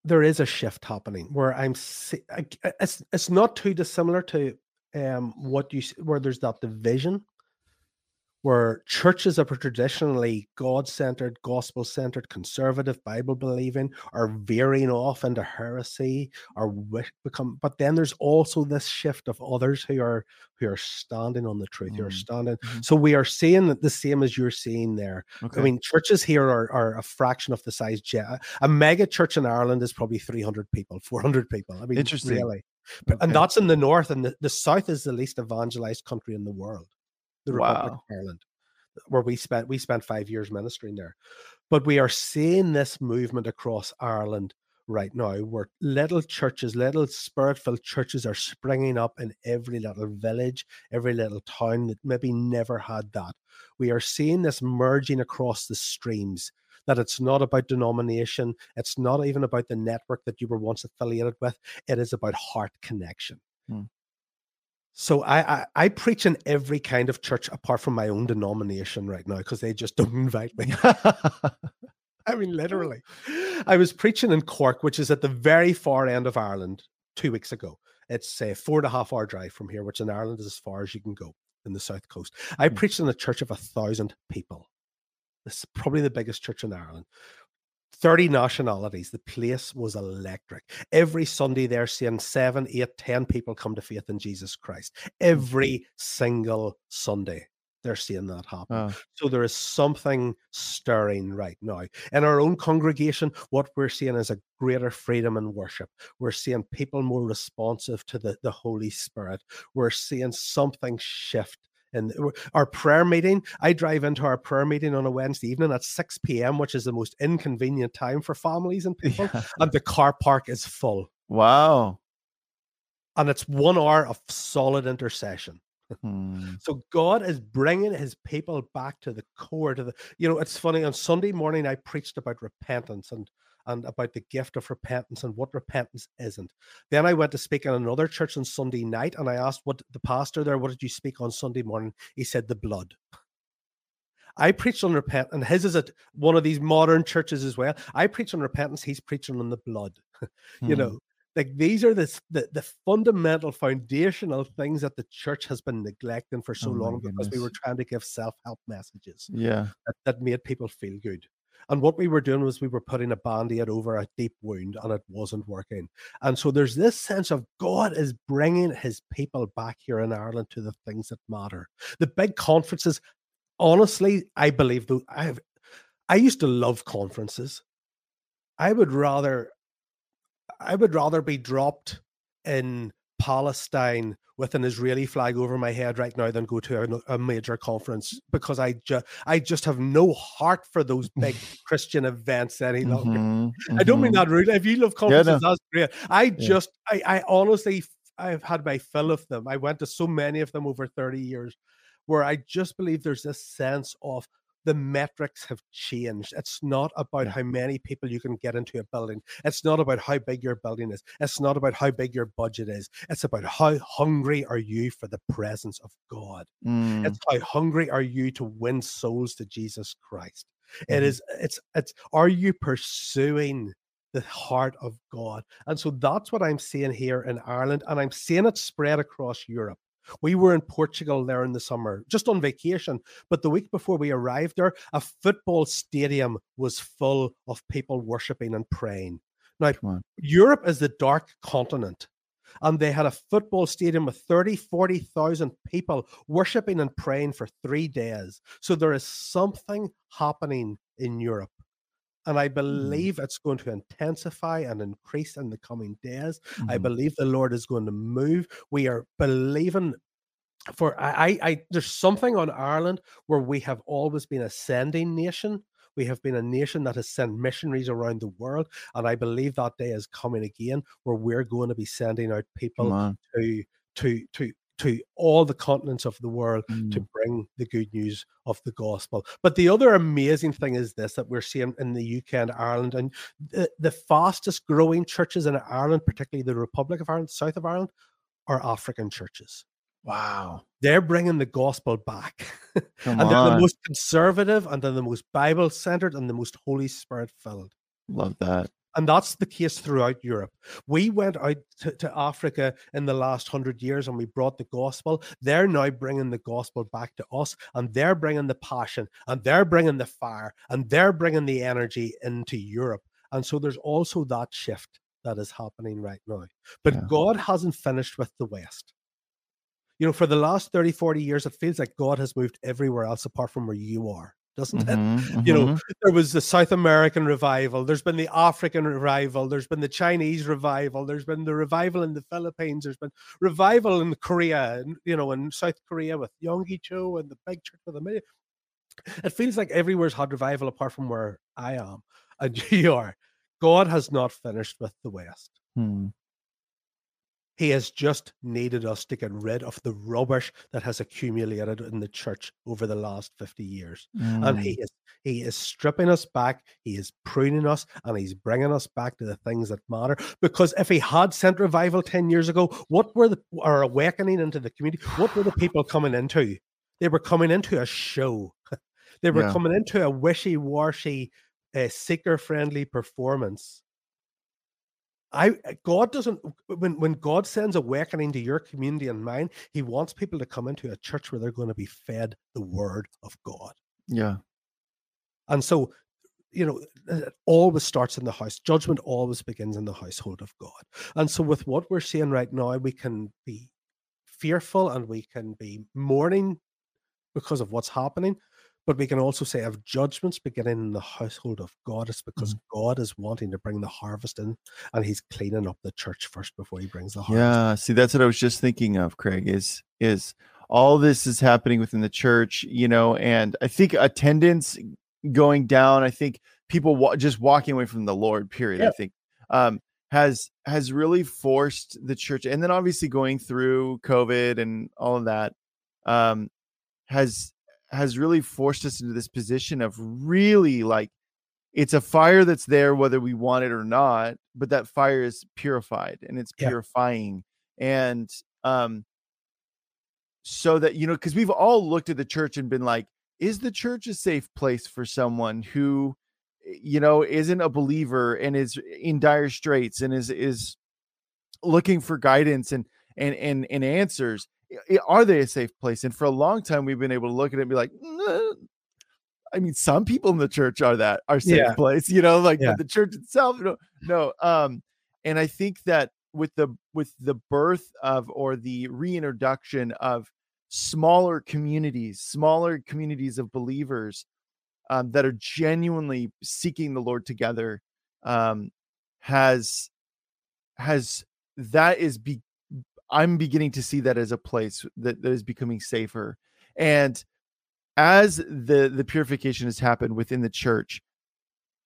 there is a shift happening where I'm. It's it's not too dissimilar to um what you where there's that division where churches that were traditionally God centered, gospel centered, conservative, Bible believing are veering off into heresy or become. But then there's also this shift of others who are who are standing on the truth, who are Mm. standing. Mhm. So we are seeing the same as you're seeing there. Okay. I mean, churches here are, are a fraction of the size. A mega church in Ireland is probably 300 people, 400 people. I mean, Interesting. really. But- And that's in the north, and the, the south is the least evangelized country in the world, the Republic Wow. of Ireland, where we spent we spent five years ministering there. But we are seeing this movement across Ireland right now, where little churches, little spirit-filled churches, are springing up in every little village, every little town that maybe never had that. We are seeing this merging across the streams. That it's not about denomination, it's not even about the network that you were once affiliated with. It is about heart connection. Hmm. So I, I I preach in every kind of church apart from my own denomination right now because they just don't invite me. I mean, literally. I was preaching in Cork, which is at the very far end of Ireland, two weeks ago. It's a four and a half hour drive from here, which in Ireland is as far as you can go in the south coast. I Hmm. preached in a church of a thousand people. This is probably the biggest church in Ireland. 30 nationalities. The place was electric. Every Sunday they're seeing seven, eight, ten people come to faith in Jesus Christ. Hmm. Every single Sunday they're seeing that happen. So there is something stirring right now. In our own congregation, what we're seeing is a greater freedom in worship. We're seeing people more responsive to the, the Holy Spirit. We're seeing something shift. And our prayer meeting, I drive into our prayer meeting on a Wednesday evening at 6 p.m., which is the most inconvenient time for families and people. Yeah. And the car park is full. Wow. And it's one hour of solid intercession. Hmm. So God is bringing his people back to the core to the you know it's funny on Sunday morning I preached about repentance and and about the gift of repentance and what repentance isn't. Then I went to speak in another church on Sunday night and I asked what the pastor there what did you speak on Sunday morning? He said the blood. I preached on repent and his is at one of these modern churches as well. I preach on repentance, he's preaching on the blood. you Hmm. know like these are the, the the fundamental foundational things that the church has been neglecting for so Oh long because we were trying to give self-help messages Yeah. that, that made people feel good and what we were doing was we were putting a band-aid over a deep wound and it wasn't working and so there's this sense of god is bringing his people back here in ireland to the things that matter the big conferences honestly i believe though i have I used to love conferences. I would rather I would rather be dropped in Palestine with an Israeli flag over my head right now than go to a, a major conference because I just I just have no heart for those big Christian events any longer. Mm-hmm, mm-hmm. I don't mean mm-hmm. that rude. If you love conferences, yeah, no. that's great. I yeah. just I I honestly I've had my fill of them. I went to so many of them over 30 years where I just believe there's this sense of the metrics have changed. It's not about how many people you can get into a building. It's not about how big your building is. It's not about how big your budget is. It's about how hungry are you for the presence of God. Mm. It's how hungry are you to win souls to Jesus Christ. Mm. It mm-hmm. is it's it's are you pursuing the heart of God? And so that's what I'm seeing here in Ireland and I'm seeing it spread across Europe. We were in Portugal there in the summer, just on vacation. But the week before we arrived there, a football stadium was full of people worshiping and praying. Now, Europe is the dark continent. And they had a football stadium with 30, 40,000 people worshiping and praying for three days. So there is something happening in Europe. And I mm-hmm. believe mm. it's going to intensify and increase in the coming days. Mm. I mm-hmm. believe the Lord is going to move. We are believing for I, I there's something on Ireland where we have always been a sending nation. We have been a nation that has sent missionaries around the world, and I believe that day is coming again, where we're going to be sending out people to to to to all the continents of the world mm. to bring the good news of the gospel. But the other amazing thing is this that we're seeing in the UK and Ireland, and the, the fastest growing churches in Ireland, particularly the Republic of Ireland, south of Ireland, are African churches. Wow. They're bringing the gospel back. and they're the most conservative and they're the most Bible centered and the most Holy Spirit filled. Love that. And that's the case throughout Europe. We went out to, to, Africa in the last hundred years and we brought the gospel. They're now bringing the gospel back to us and they're bringing the passion and they're bringing the fire and they're bringing the energy into Europe. And so there's also that shift that is happening right now. But yeah. God hasn't finished with the West. You know, for the last 30, 40 years, it feels like God has moved everywhere else apart from where you are doesn't mm-hmm, it? Mm-hmm. You know, mm-hmm. there was the South American revival, there's been the African revival, there's been the Chinese revival, there's been the revival in the Philippines, there's been revival in Korea, and you know, in South Korea with Yonggi Cho and the big church with a million. It feels like everywhere's had revival apart from where I am and you are. God has not finished with the West. Hmm. He has just needed us to get rid of the rubbish that has accumulated in the church over the last 50 years. Mm. And he mm. is he is stripping us back, he is pruning us, and he's bringing us back to the things that matter. Because if he had sent revival 10 years ago, what were the our awakening into the community? What were the people coming into? They were coming into a show. they were yeah. coming into a wishy-washy, uh, seeker-friendly performance I uh, God doesn't when when God sends a awakening to your community and mine, He wants people to come into a church where they're going to be fed the Word of God. Yeah, and so you know it always starts in the house. Judgment always begins in the household of God. And so with what we're seeing right now, we can be fearful and we can be mourning because of what's happening. But we can also say of judgments beginning in the household of God. It's because mm. God is wanting to bring the harvest in and he's cleaning up the church first before he brings the harvest. Yeah. See, that's what I was just thinking of, Craig, is is all this is happening within the church, you know, and I think attendance going down, I think people wa- just walking away from the Lord, period. Yeah. I think um has has really forced the church and then obviously going through covid and all of that um has has really forced us into this position of really like it's a fire that's there whether we want it or not but that fire is purified and it's yeah. purifying and um so that you know because we've all looked at the church and been like is the church a safe place for someone who you know isn't a believer and is in dire straits and is is looking for guidance and and and, and answers are they a safe place? And for a long time, we've been able to look at it and be like, nah. I mean, some people in the church are that are safe yeah. place, you know, like yeah. the church itself. No, no. Um, and I think that with the with the birth of or the reintroduction of smaller communities, smaller communities of believers, um, that are genuinely seeking the Lord together um, has has that is be I'm beginning to see that as a place that, that is becoming safer. And as the the purification has happened within the church,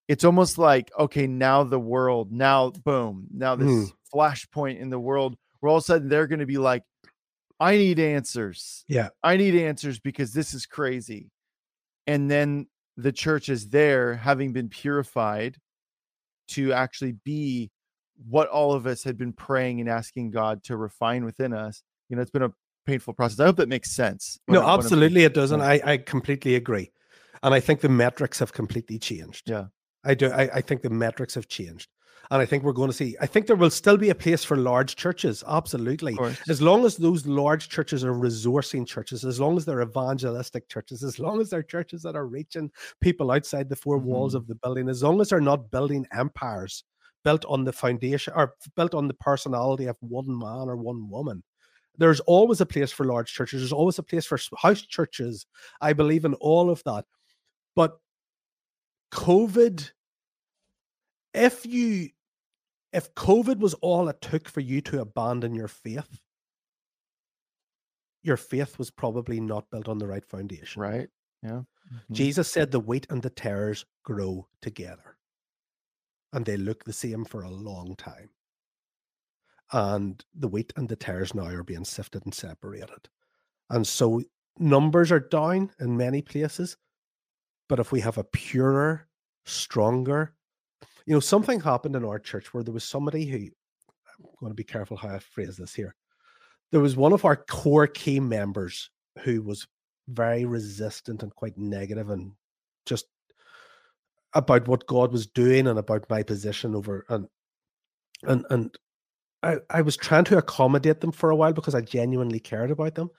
it's almost like okay, now the world, now boom, now this mm. flashpoint in the world, where all of a sudden they're going to be like, I need answers. Yeah, I need answers because this is crazy. And then the church is there, having been purified, to actually be what all of us had been praying and asking God to refine within us. You know, it's been a painful process. I hope that makes sense. No, I, absolutely it doesn't. I, I completely agree. And I think the metrics have completely changed. Yeah. I do. I, I think the metrics have changed. And I think we're going to see, I think there will still be a place for large churches. Absolutely. As long as those large churches are resourcing churches, as long as they're evangelistic churches, as long as they're churches that are reaching people outside the 4 mm-hmm. walls of the building, as long as they're not building empires built on the foundation or built on the personality of one man or one woman. There's always a place for large churches. There's always a place for house churches. I believe in all of that. But COVID, if you if COVID was all it took for you to abandon your faith, your faith was probably not built on the right foundation. Right. Yeah. Mm-hmm. Jesus said the wheat and the tares grow together and they look the same for a long time. And the wheat and the tares now are being sifted and separated. And so numbers are down in many places. But if we have a purer, stronger, you know, something happened in our church where there was somebody who, I'm going to be careful how I phrase this here. There was one of our core key members who was very resistant and quite negative and just about what God was doing and about my position over and and and I, I was trying to accommodate them for a while because I genuinely cared about them.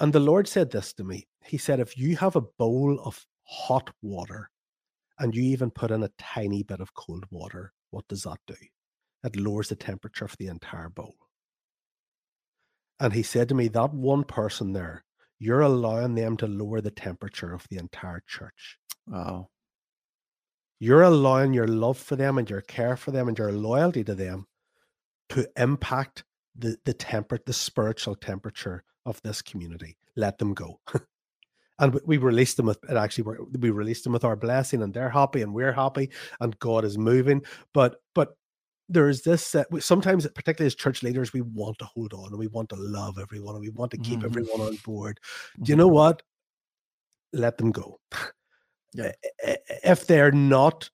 And the Lord said this to me. He said, if you have a bowl of hot water and you even put in a tiny bit of cold water, what does that do? It lowers the temperature of the entire bowl. And he said to me, that one person there, you're allowing them to lower the temperature of the entire church. Wow. You're allowing your love for them and your care for them and your loyalty to them to impact the the temper the spiritual temperature of this community. Let them go. and we, released them with it actually we released them with our blessing and they're happy and we're happy and God is moving. But but there's this uh, sometimes particularly as church leaders we want to hold on and we want to love everyone and we want to keep mm-hmm. everyone on board do you mm-hmm. know what let them go yeah. if they're not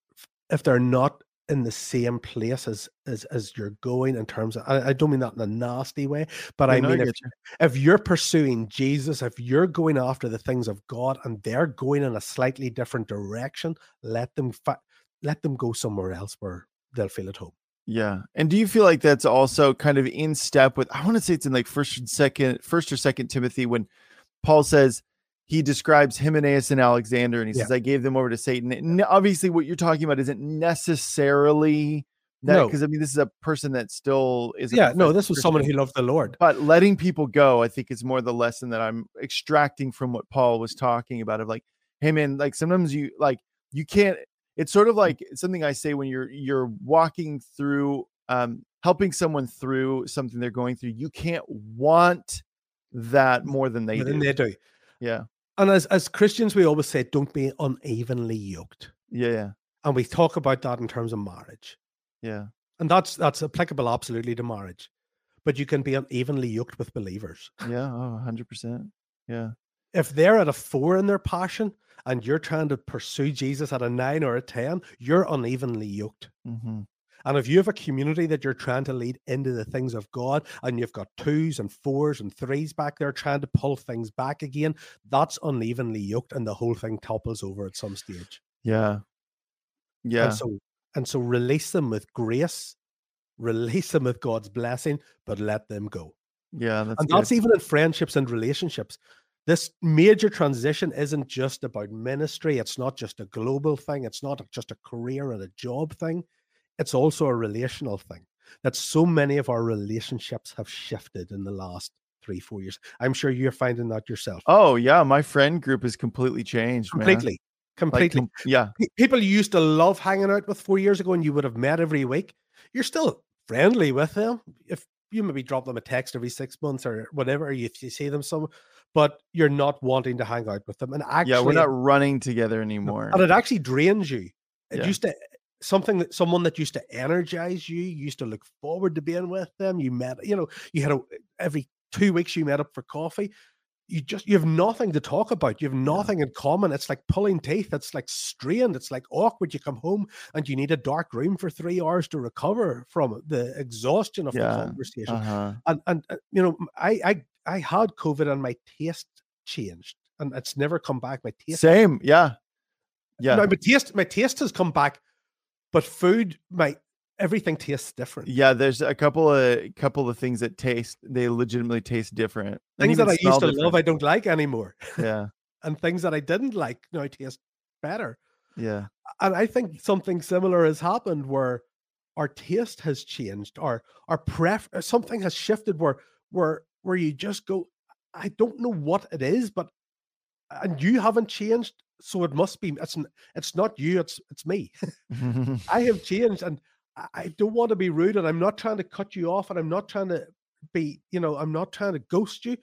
if they're not in the same place as as, as you're going in terms of I, I don't mean that in a nasty way but i mean if, you. if you're pursuing jesus if you're going after the things of god and they're going in a slightly different direction let them fa- let them go somewhere else where they'll feel at home yeah and do you feel like that's also kind of in step with i want to say it's in like first and second first or second timothy when paul says he describes Hymenaeus and Alexander, and he yeah. says, "I gave them over to Satan." And obviously, what you're talking about isn't necessarily that, because no. I mean, this is a person that still is. Yeah, no, this was Christian. someone who loved the Lord. But letting people go, I think, is more the lesson that I'm extracting from what Paul was talking about. Of like, hey, man, like sometimes you like you can't. It's sort of like something I say when you're you're walking through, um, helping someone through something they're going through. You can't want that more than they do. They do. Yeah. And as as Christians, we always say, don't be unevenly yoked. Yeah. And we talk about that in terms of marriage. Yeah. And that's that's applicable absolutely to marriage. But you can be unevenly yoked with believers. Yeah, oh, 100%. Yeah. If they're at a four in their passion and you're trying to pursue Jesus at a nine or a 10, you're unevenly yoked. Mm-hmm. And if you have a community that you're trying to lead into the things of God and you've got twos and fours and threes back there trying to pull things back again, that's unevenly yoked and the whole thing topples over at some stage. Yeah. Yeah. And so and so release them with grace, release them with God's blessing, but let them go. Yeah. That's and good. that's even in friendships and relationships. This major transition isn't just about ministry. It's not just a global thing. It's not just a career and a job thing it's also a relational thing that so many of our relationships have shifted in the last three, four years. I'm sure you're finding that yourself. Oh yeah, my friend group has completely changed. Completely. completely. com- yeah, Pe- People you used to love hanging out with four years ago, and you would have met every week. You're still friendly with them. If you maybe drop them a text every six months or whatever, or if you see them some, but you're not wanting to hang out with them. And actually, yeah, we're not running together anymore. and it actually drains you. It Yeah. used to something that someone that used to energize you, you used to look forward to being with them. You met, you know, you had a every two weeks you met up for coffee. You just you have nothing to talk about. You have nothing in common. It's like pulling teeth. It's like strained. It's like awkward. You come home and you need a dark room for three hours to recover from the exhaustion of Yeah, the conversation Uh-huh. and and uh, you know I I I had COVID and my taste changed and it's never come back. My taste, Same. Yeah. Yeah. no, my taste, my taste has come back, but food, my everything tastes different. Yeah, there's a couple of couple of things that taste they legitimately taste different. Things that I used to smell love, I don't like anymore, Yeah, and things that I didn't like now taste better. yeah, And I think something similar has happened where our taste has changed, our our pref uh, something has shifted where where where you just go, I don't know what it is, but and you haven't changed, so it must be it's it's not you, it's it's me. I have changed, and I- don't want to be rude, and I'm not trying to cut you off, and I'm not trying to be, you know, I'm not trying to ghost you,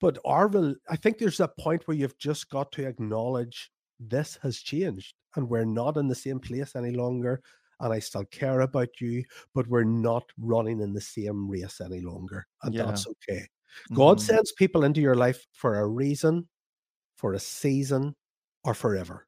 but rel- I think there's a point where you've just got to acknowledge this has changed, and we're not in the same place any longer. And I still care about you, but we're not running in the same race any longer. And Yeah. that's okay. God Mhm. sends people into your life for a reason, for a season, or forever.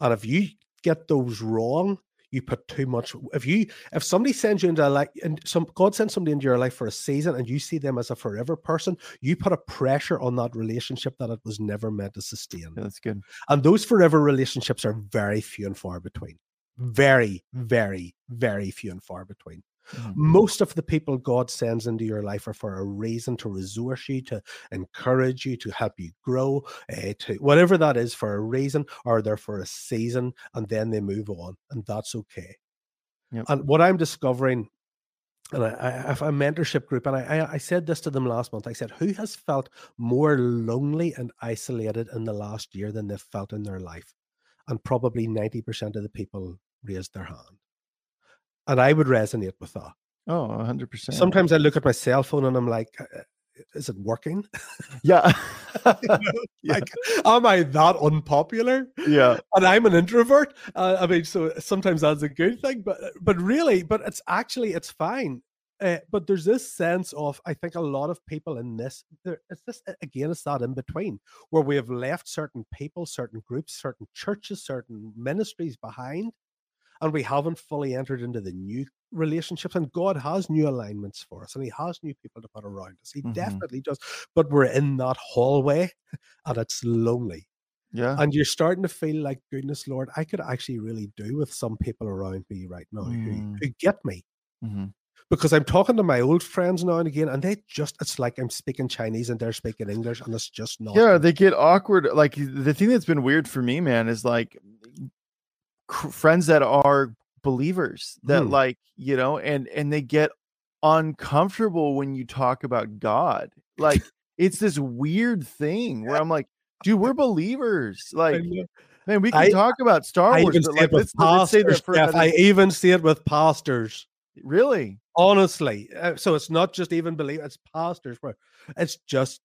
And if you get those wrong, you put too much. If you if somebody sends you into a life and some God sends somebody into your life for a season and you see them as a forever person, you put a pressure on that relationship that it was never meant to sustain. Yeah, that's good. And those forever relationships are very few and far between. Very, very, very few and far between. Mhm. Most of the people God sends into your life are for a reason to resource you, to encourage you, to help you grow, uh, to whatever that is for a reason, or they're for a season and then they move on, and that's okay. Yep. And what I'm discovering, and I, I have a mentorship group, and I, I, I said this to them last month. I said, Who has felt more lonely and isolated in the last year than they've felt in their life? And probably 90% of the people raised their hand. And I would resonate with that. Oh, 100%. Sometimes I look at my cell phone and I'm like, "Uh, is it working? yeah. Yeah. Like, am I that unpopular? yeah. And I'm an introvert. Uh, I mean, so sometimes that's a good thing, but but really, but it's actually it's fine. Uh, but there's this sense of I think a lot of people in this there it's this again it's that in between where we have left certain people, certain groups, certain churches, certain ministries behind, and we haven't fully entered into the new relationships. And God has new alignments for us, and He has new people to put around us. He Mhm. definitely does. But we're in that hallway, and it's lonely Yeah. and you're starting to feel like goodness lord i could actually really do with some people around me right now who, Mm. who get me Mhm. because i'm talking to my old friends now and again and they just it's like i'm speaking chinese and they're speaking english and it's just not Yeah, they get awkward. Like the thing that's been weird for me, man, is like cr- friends that are believers that Hmm. like, you know, and and they get uncomfortable when you talk about God. Like it's this weird thing where I'm like, dude, we're believers. Like, man, we can I- talk about Star I Wars, even but like let's, let's for Jeff. i even see it with pastors really. honestly Uh, so it's not just even believe it's pastors where it's just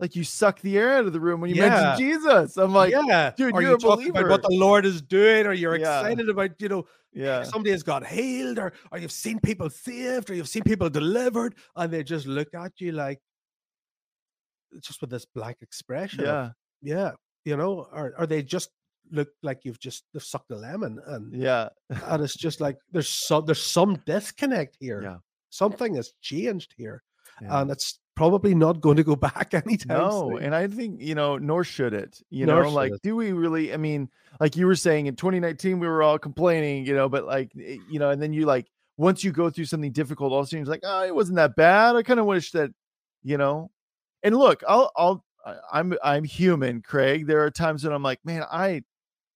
Like you suck the air out of the room when you Yeah. mention Jesus. I'm like, yeah dude, or you're you a talk about what the lord is doing or you're Yeah. excited about you know yeah, somebody has got healed or, or you've seen people saved or you've seen people delivered and they just look at you like just with this black expression of, yeah, yeah you know or, or they just look like you've just they've sucked a lemon and yeah, and it's just like there's some there's some disconnect here Yeah. something has changed here yeah. and it's probably not going to go back anytime No, soon. and I think you know, nor should it. You Nor know, like, it. do we really? I mean, like you were saying in 2019, we were all complaining, you know, but like, eh, you know, and then you like once you go through something difficult, all of a sudden it's like, oh, it wasn't that bad. I kind of wish that, you know. And look, I'll, I'll, I'm, I'm human, Craig. There are times when I'm like, man, I,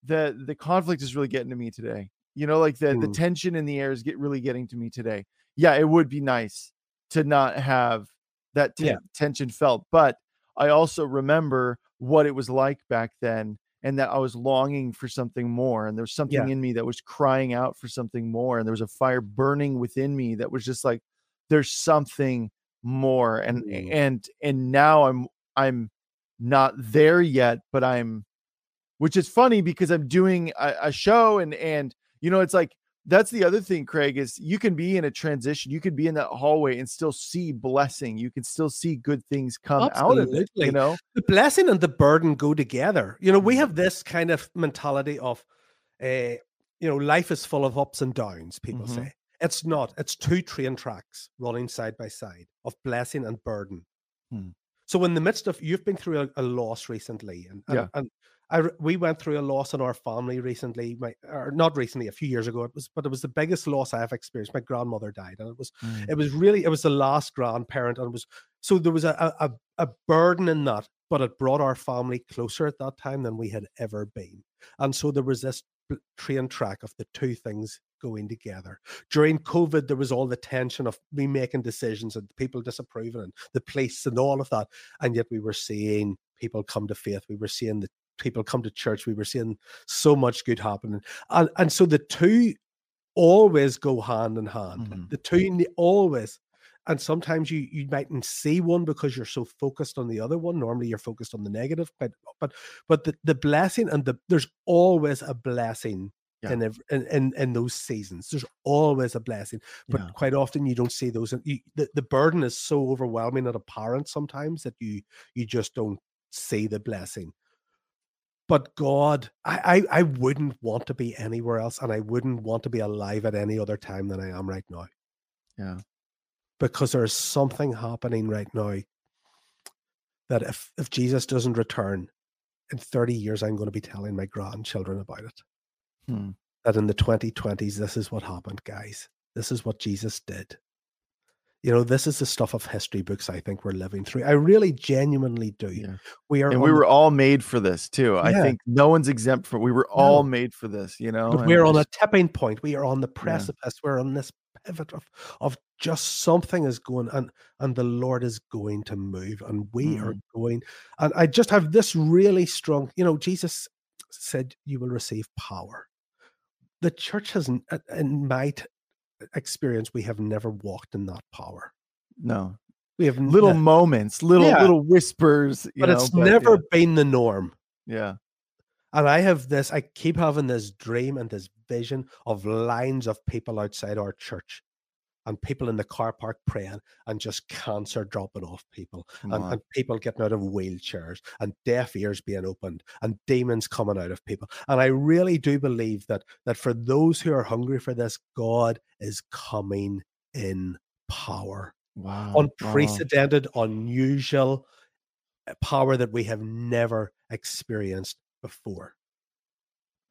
the, the conflict is really getting to me today. You know, like the, the Mm. tension in the air is get really getting to me today. Yeah, it would be nice to not have that ten- Yeah. tension felt, but I also remember what it was like back then and that I was longing for something more. And there was something Yeah. in me that was crying out for something more. And there was a fire burning within me that was just like, there's something more. And Mm. and and now I'm I'm not there yet, but I'm which is funny because I'm doing a, a show and and you know, it's like that's the other thing, Craig, is you can be in a transition, you could be in that hallway and still see blessing. You can still see good things come out of it. You know? the blessing and the burden go together. You know, we Mhm. have this kind of mentality of, uh, you know, life is full of ups and downs. People Mhm. say it's not. It's two train tracks running side by side of blessing and burden. Hmm. So, in the midst of you've been through a, a loss recently, and, and, Yeah. and I we went through a loss in our family recently. My or not recently, a few years ago. It was, but it was the biggest loss I have experienced. My grandmother died, and it was Mm. it was really it was the last grandparent and it was so there was a, a a- burden in that but it brought our family closer at that time than we had ever been and so there was this train track of the two things going together during covid there was all the tension of me making decisions and people disapproving and the police and all of that and yet we were seeing people come to faith we were seeing the people come to church we were seeing so much good happening and and so the two always go hand in hand. Mhm. The two always. And sometimes you you mightn't see one because you're so focused on the other one. Normally you're focused on the negative, but but but the, the blessing and the there's always a blessing Yeah. in, ev- in in in those seasons. There's always a blessing, but Yeah. quite often you don't see those. And you, the the burden is so overwhelming at a parent sometimes that you you just don't see the blessing. But God, I, I I wouldn't want to be anywhere else, and I wouldn't want to be alive at any other time than I am right now, Yeah. because there is something happening right now that if if Jesus doesn't return in 30 years, I'm going to be telling my grandchildren about it. Hmm. That in the 2020s, this is what happened, guys. This is what Jesus did. You know, this is the stuff of history books I think we're living through. I really genuinely do. Yeah. We are And we the were all made for this too. I think no one's exempt from we were all made for this, you know. But we're on a tipping point. We are on the precipice. We're on this pivot of, of just something is going and and the Lord is going to move and we are Mm. going. And I just have this really strong, you know, Jesus said you will receive power. The church has uh, in my experience, we have never walked in that power. no We have little ne- moments, little Yeah. little whispers, you but know, it's never been the norm. yeah. And I have this, I keep having this dream and this vision of lines of people outside our church and people in the car park praying and just cancer dropping off people and, and people getting out of wheelchairs and deaf ears being opened and demons coming out of people. And I really do believe that that for those who are hungry for this, God is coming in power wow. wow. unprecedented, unusual uh, power that we have never experienced before.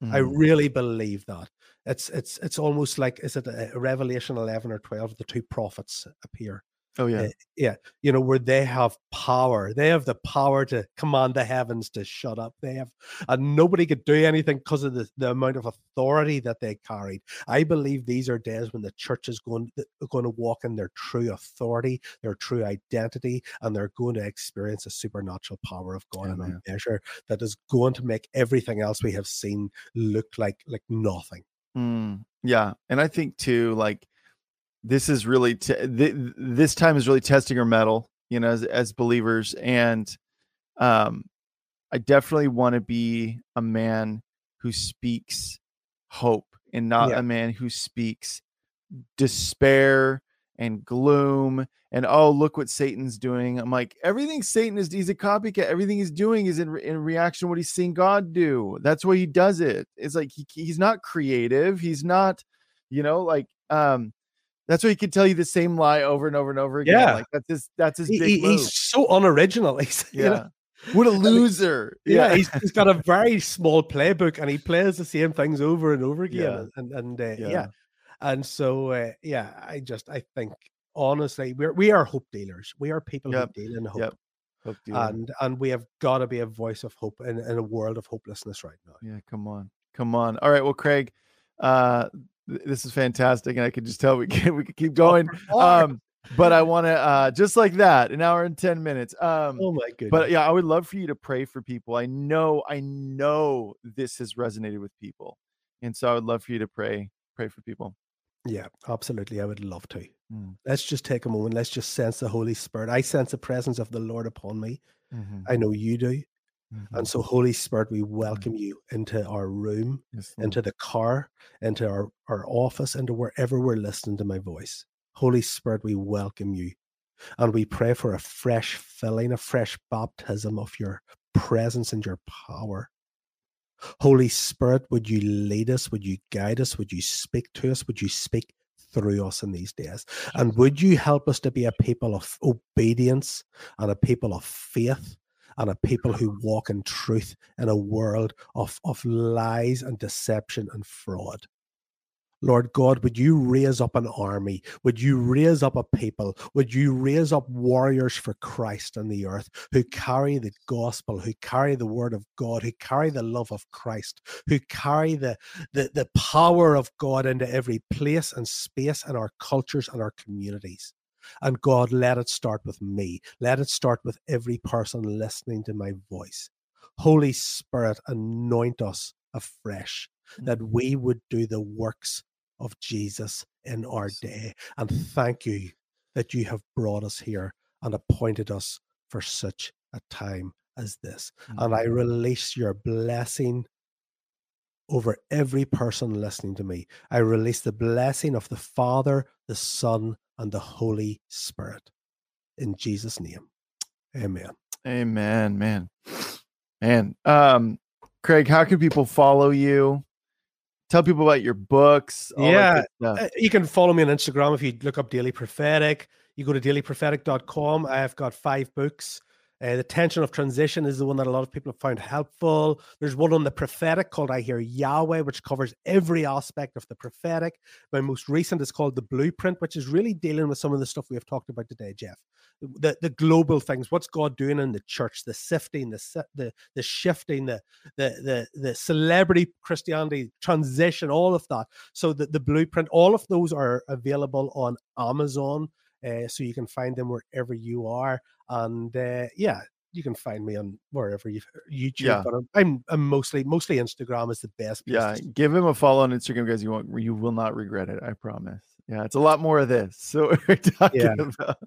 I Mm. really believe that. It's it's it's almost like is it a Revelation eleven or twelve? The two prophets appear. Oh yeah. uh, yeah, you know where they have power. They have the power to command the heavens to shut up. They have, and nobody could do anything because of the, the amount of authority that they carried. I believe these are days when the church is going going to walk in their true authority, their true identity, and they're going to experience a supernatural power of God in a measure that is going to make everything else we have seen look like like nothing. Mm, yeah, and I think too, like this is really t- th- this time is really testing our mettle, you know, as as believers, and um, I definitely want to be a man who speaks hope and not Yeah. a man who speaks despair and gloom and oh look what satan's doing i'm like everything satan is he's a copycat everything he's doing is in, in reaction to what he's seeing god do that's why he does it it's like he, he's not creative he's not you know like um that's why he can tell you the same lie over and over and over again Yeah. like that's his that's his He- big he- he's so unoriginal. He's you yeah know, what a loser yeah, he's, he's got a very small playbook and he plays the same things over and over again Yeah. and and uh, yeah. Yeah. And so uh, yeah i just i think honestly we're we are hope dealers we are people Yep, who deal in hope yep. Hope and and we have got to be a voice of hope in, in a world of hopelessness right now Yeah, come on. Come on. All right. Well, Craig, uh th- this is fantastic and I could just tell we can we could keep going. Um but I want to uh just like that, an hour and 10 minutes. Um oh my goodness. but yeah, I would love for you to pray for people. I know, I know this has resonated with people. And so I would love for you to pray, pray for people. Yeah, absolutely. I would love to. Mm. Let's just take a moment. Let's just sense the Holy Spirit. I sense the presence of the Lord upon me. Mhm, I know you do. mhm. And so, Holy Spirit, we welcome you into our room, Yes, into the car, into our, our office, into wherever we're listening to my voice. Holy Spirit, we welcome you. And we pray for a fresh filling, a fresh baptism of your presence and your power. Holy Spirit, would you lead us? Would you guide us? Would you speak to us? Would you speak through us in these days? And would you help us to be a people of obedience and a people of faith and a people who walk in truth in a world of, of lies and deception and fraud? Lord God, would you raise up an army? Would you raise up a people? Would you raise up warriors for Christ on the earth who carry the gospel, who carry the word of God, who carry the love of Christ, who carry the, the, the power of God into every place and space and our cultures and our communities? And God, let it start with me. Let it start with every person listening to my voice. Holy Spirit, anoint us afresh that we would do the works of Jesus in our day. And thank you that you have brought us here and appointed us for such a time as this. And I release your blessing over every person listening to me. I release the blessing of the Father, the Son, and the Holy Spirit. In Jesus' name. Amen. Amen, man. Man, um, Craig, how can people follow you? Tell people about your books. all Yeah, stuff. Uh, you can follow me on Instagram if you look up Daily Prophetic. You go to dailyprophetic.com. I have got five books. Uh, the tension of transition is the one that a lot of people have found helpful. There's one on the prophetic called I Hear Yahweh, which covers every aspect of the prophetic. My most recent is called The Blueprint, which is really dealing with some of the stuff we have talked about today, Jeff. The, the global things, what's God doing in the church, the sifting, the the the shifting, the the the the celebrity Christianity transition, all of that. So the, the blueprint, all of those are available on Amazon. Uh, so you can find them wherever you are. And uh, yeah, you can find me on wherever you YouTube. Yeah. But I'm, I'm I'm mostly mostly Instagram is the best. Yeah, to- give him a follow on Instagram, guys. You won't, you will not regret it. I promise. Yeah, it's a lot more of this. So we're talking Yeah. about.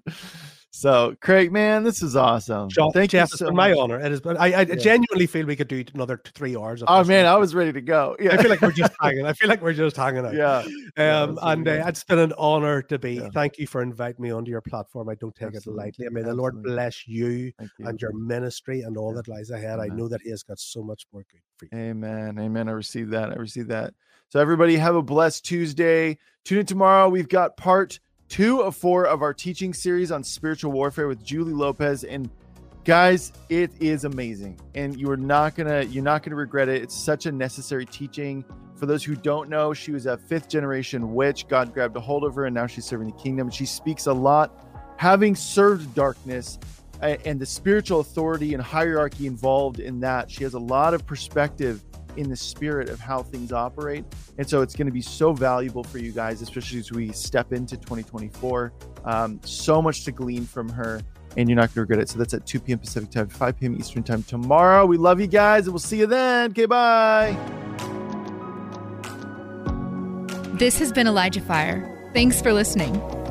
So, Craig, man, this is awesome. Jeff, Thank Jeff, you so been my honor. It is, but I, I genuinely feel we could do another three hours. Of Oh man. I was ready to go. Yeah, I feel like we're just hanging. I feel like we're just hanging out. yeah, Yeah, Um, that's and uh, it's been an honor to be. Yeah. Thank you for inviting me onto your platform. I don't take Absolutely. it lightly. And may the Lord bless you you. and your ministry and all Yeah. that lies ahead. I know that He has got so much more good for you. Amen. Amen. I received that. I received that. So, everybody, have a blessed Tuesday. Tune in tomorrow. We've got part two of four of our teaching series on spiritual warfare with Julie Lopez. And guys, it is amazing. And you are not gonna, you're not gonna regret it. It's such a necessary teaching. For those who don't know, she was a fifth generation witch. God grabbed a hold of her, and now she's serving the kingdom. She speaks a lot, having served darkness uh, and the spiritual authority and hierarchy involved in that. She has a lot of perspective in the spirit of how things operate. And so it's going to be so valuable for you guys, especially as we step into 2024. Um, so much to glean from her, and you're not going to regret it. So that's at 2 p.m. Pacific time, 5 p.m. Eastern time tomorrow. We love you guys, and we'll see you then. Okay, bye. This has been Elijah Fire. Thanks for listening.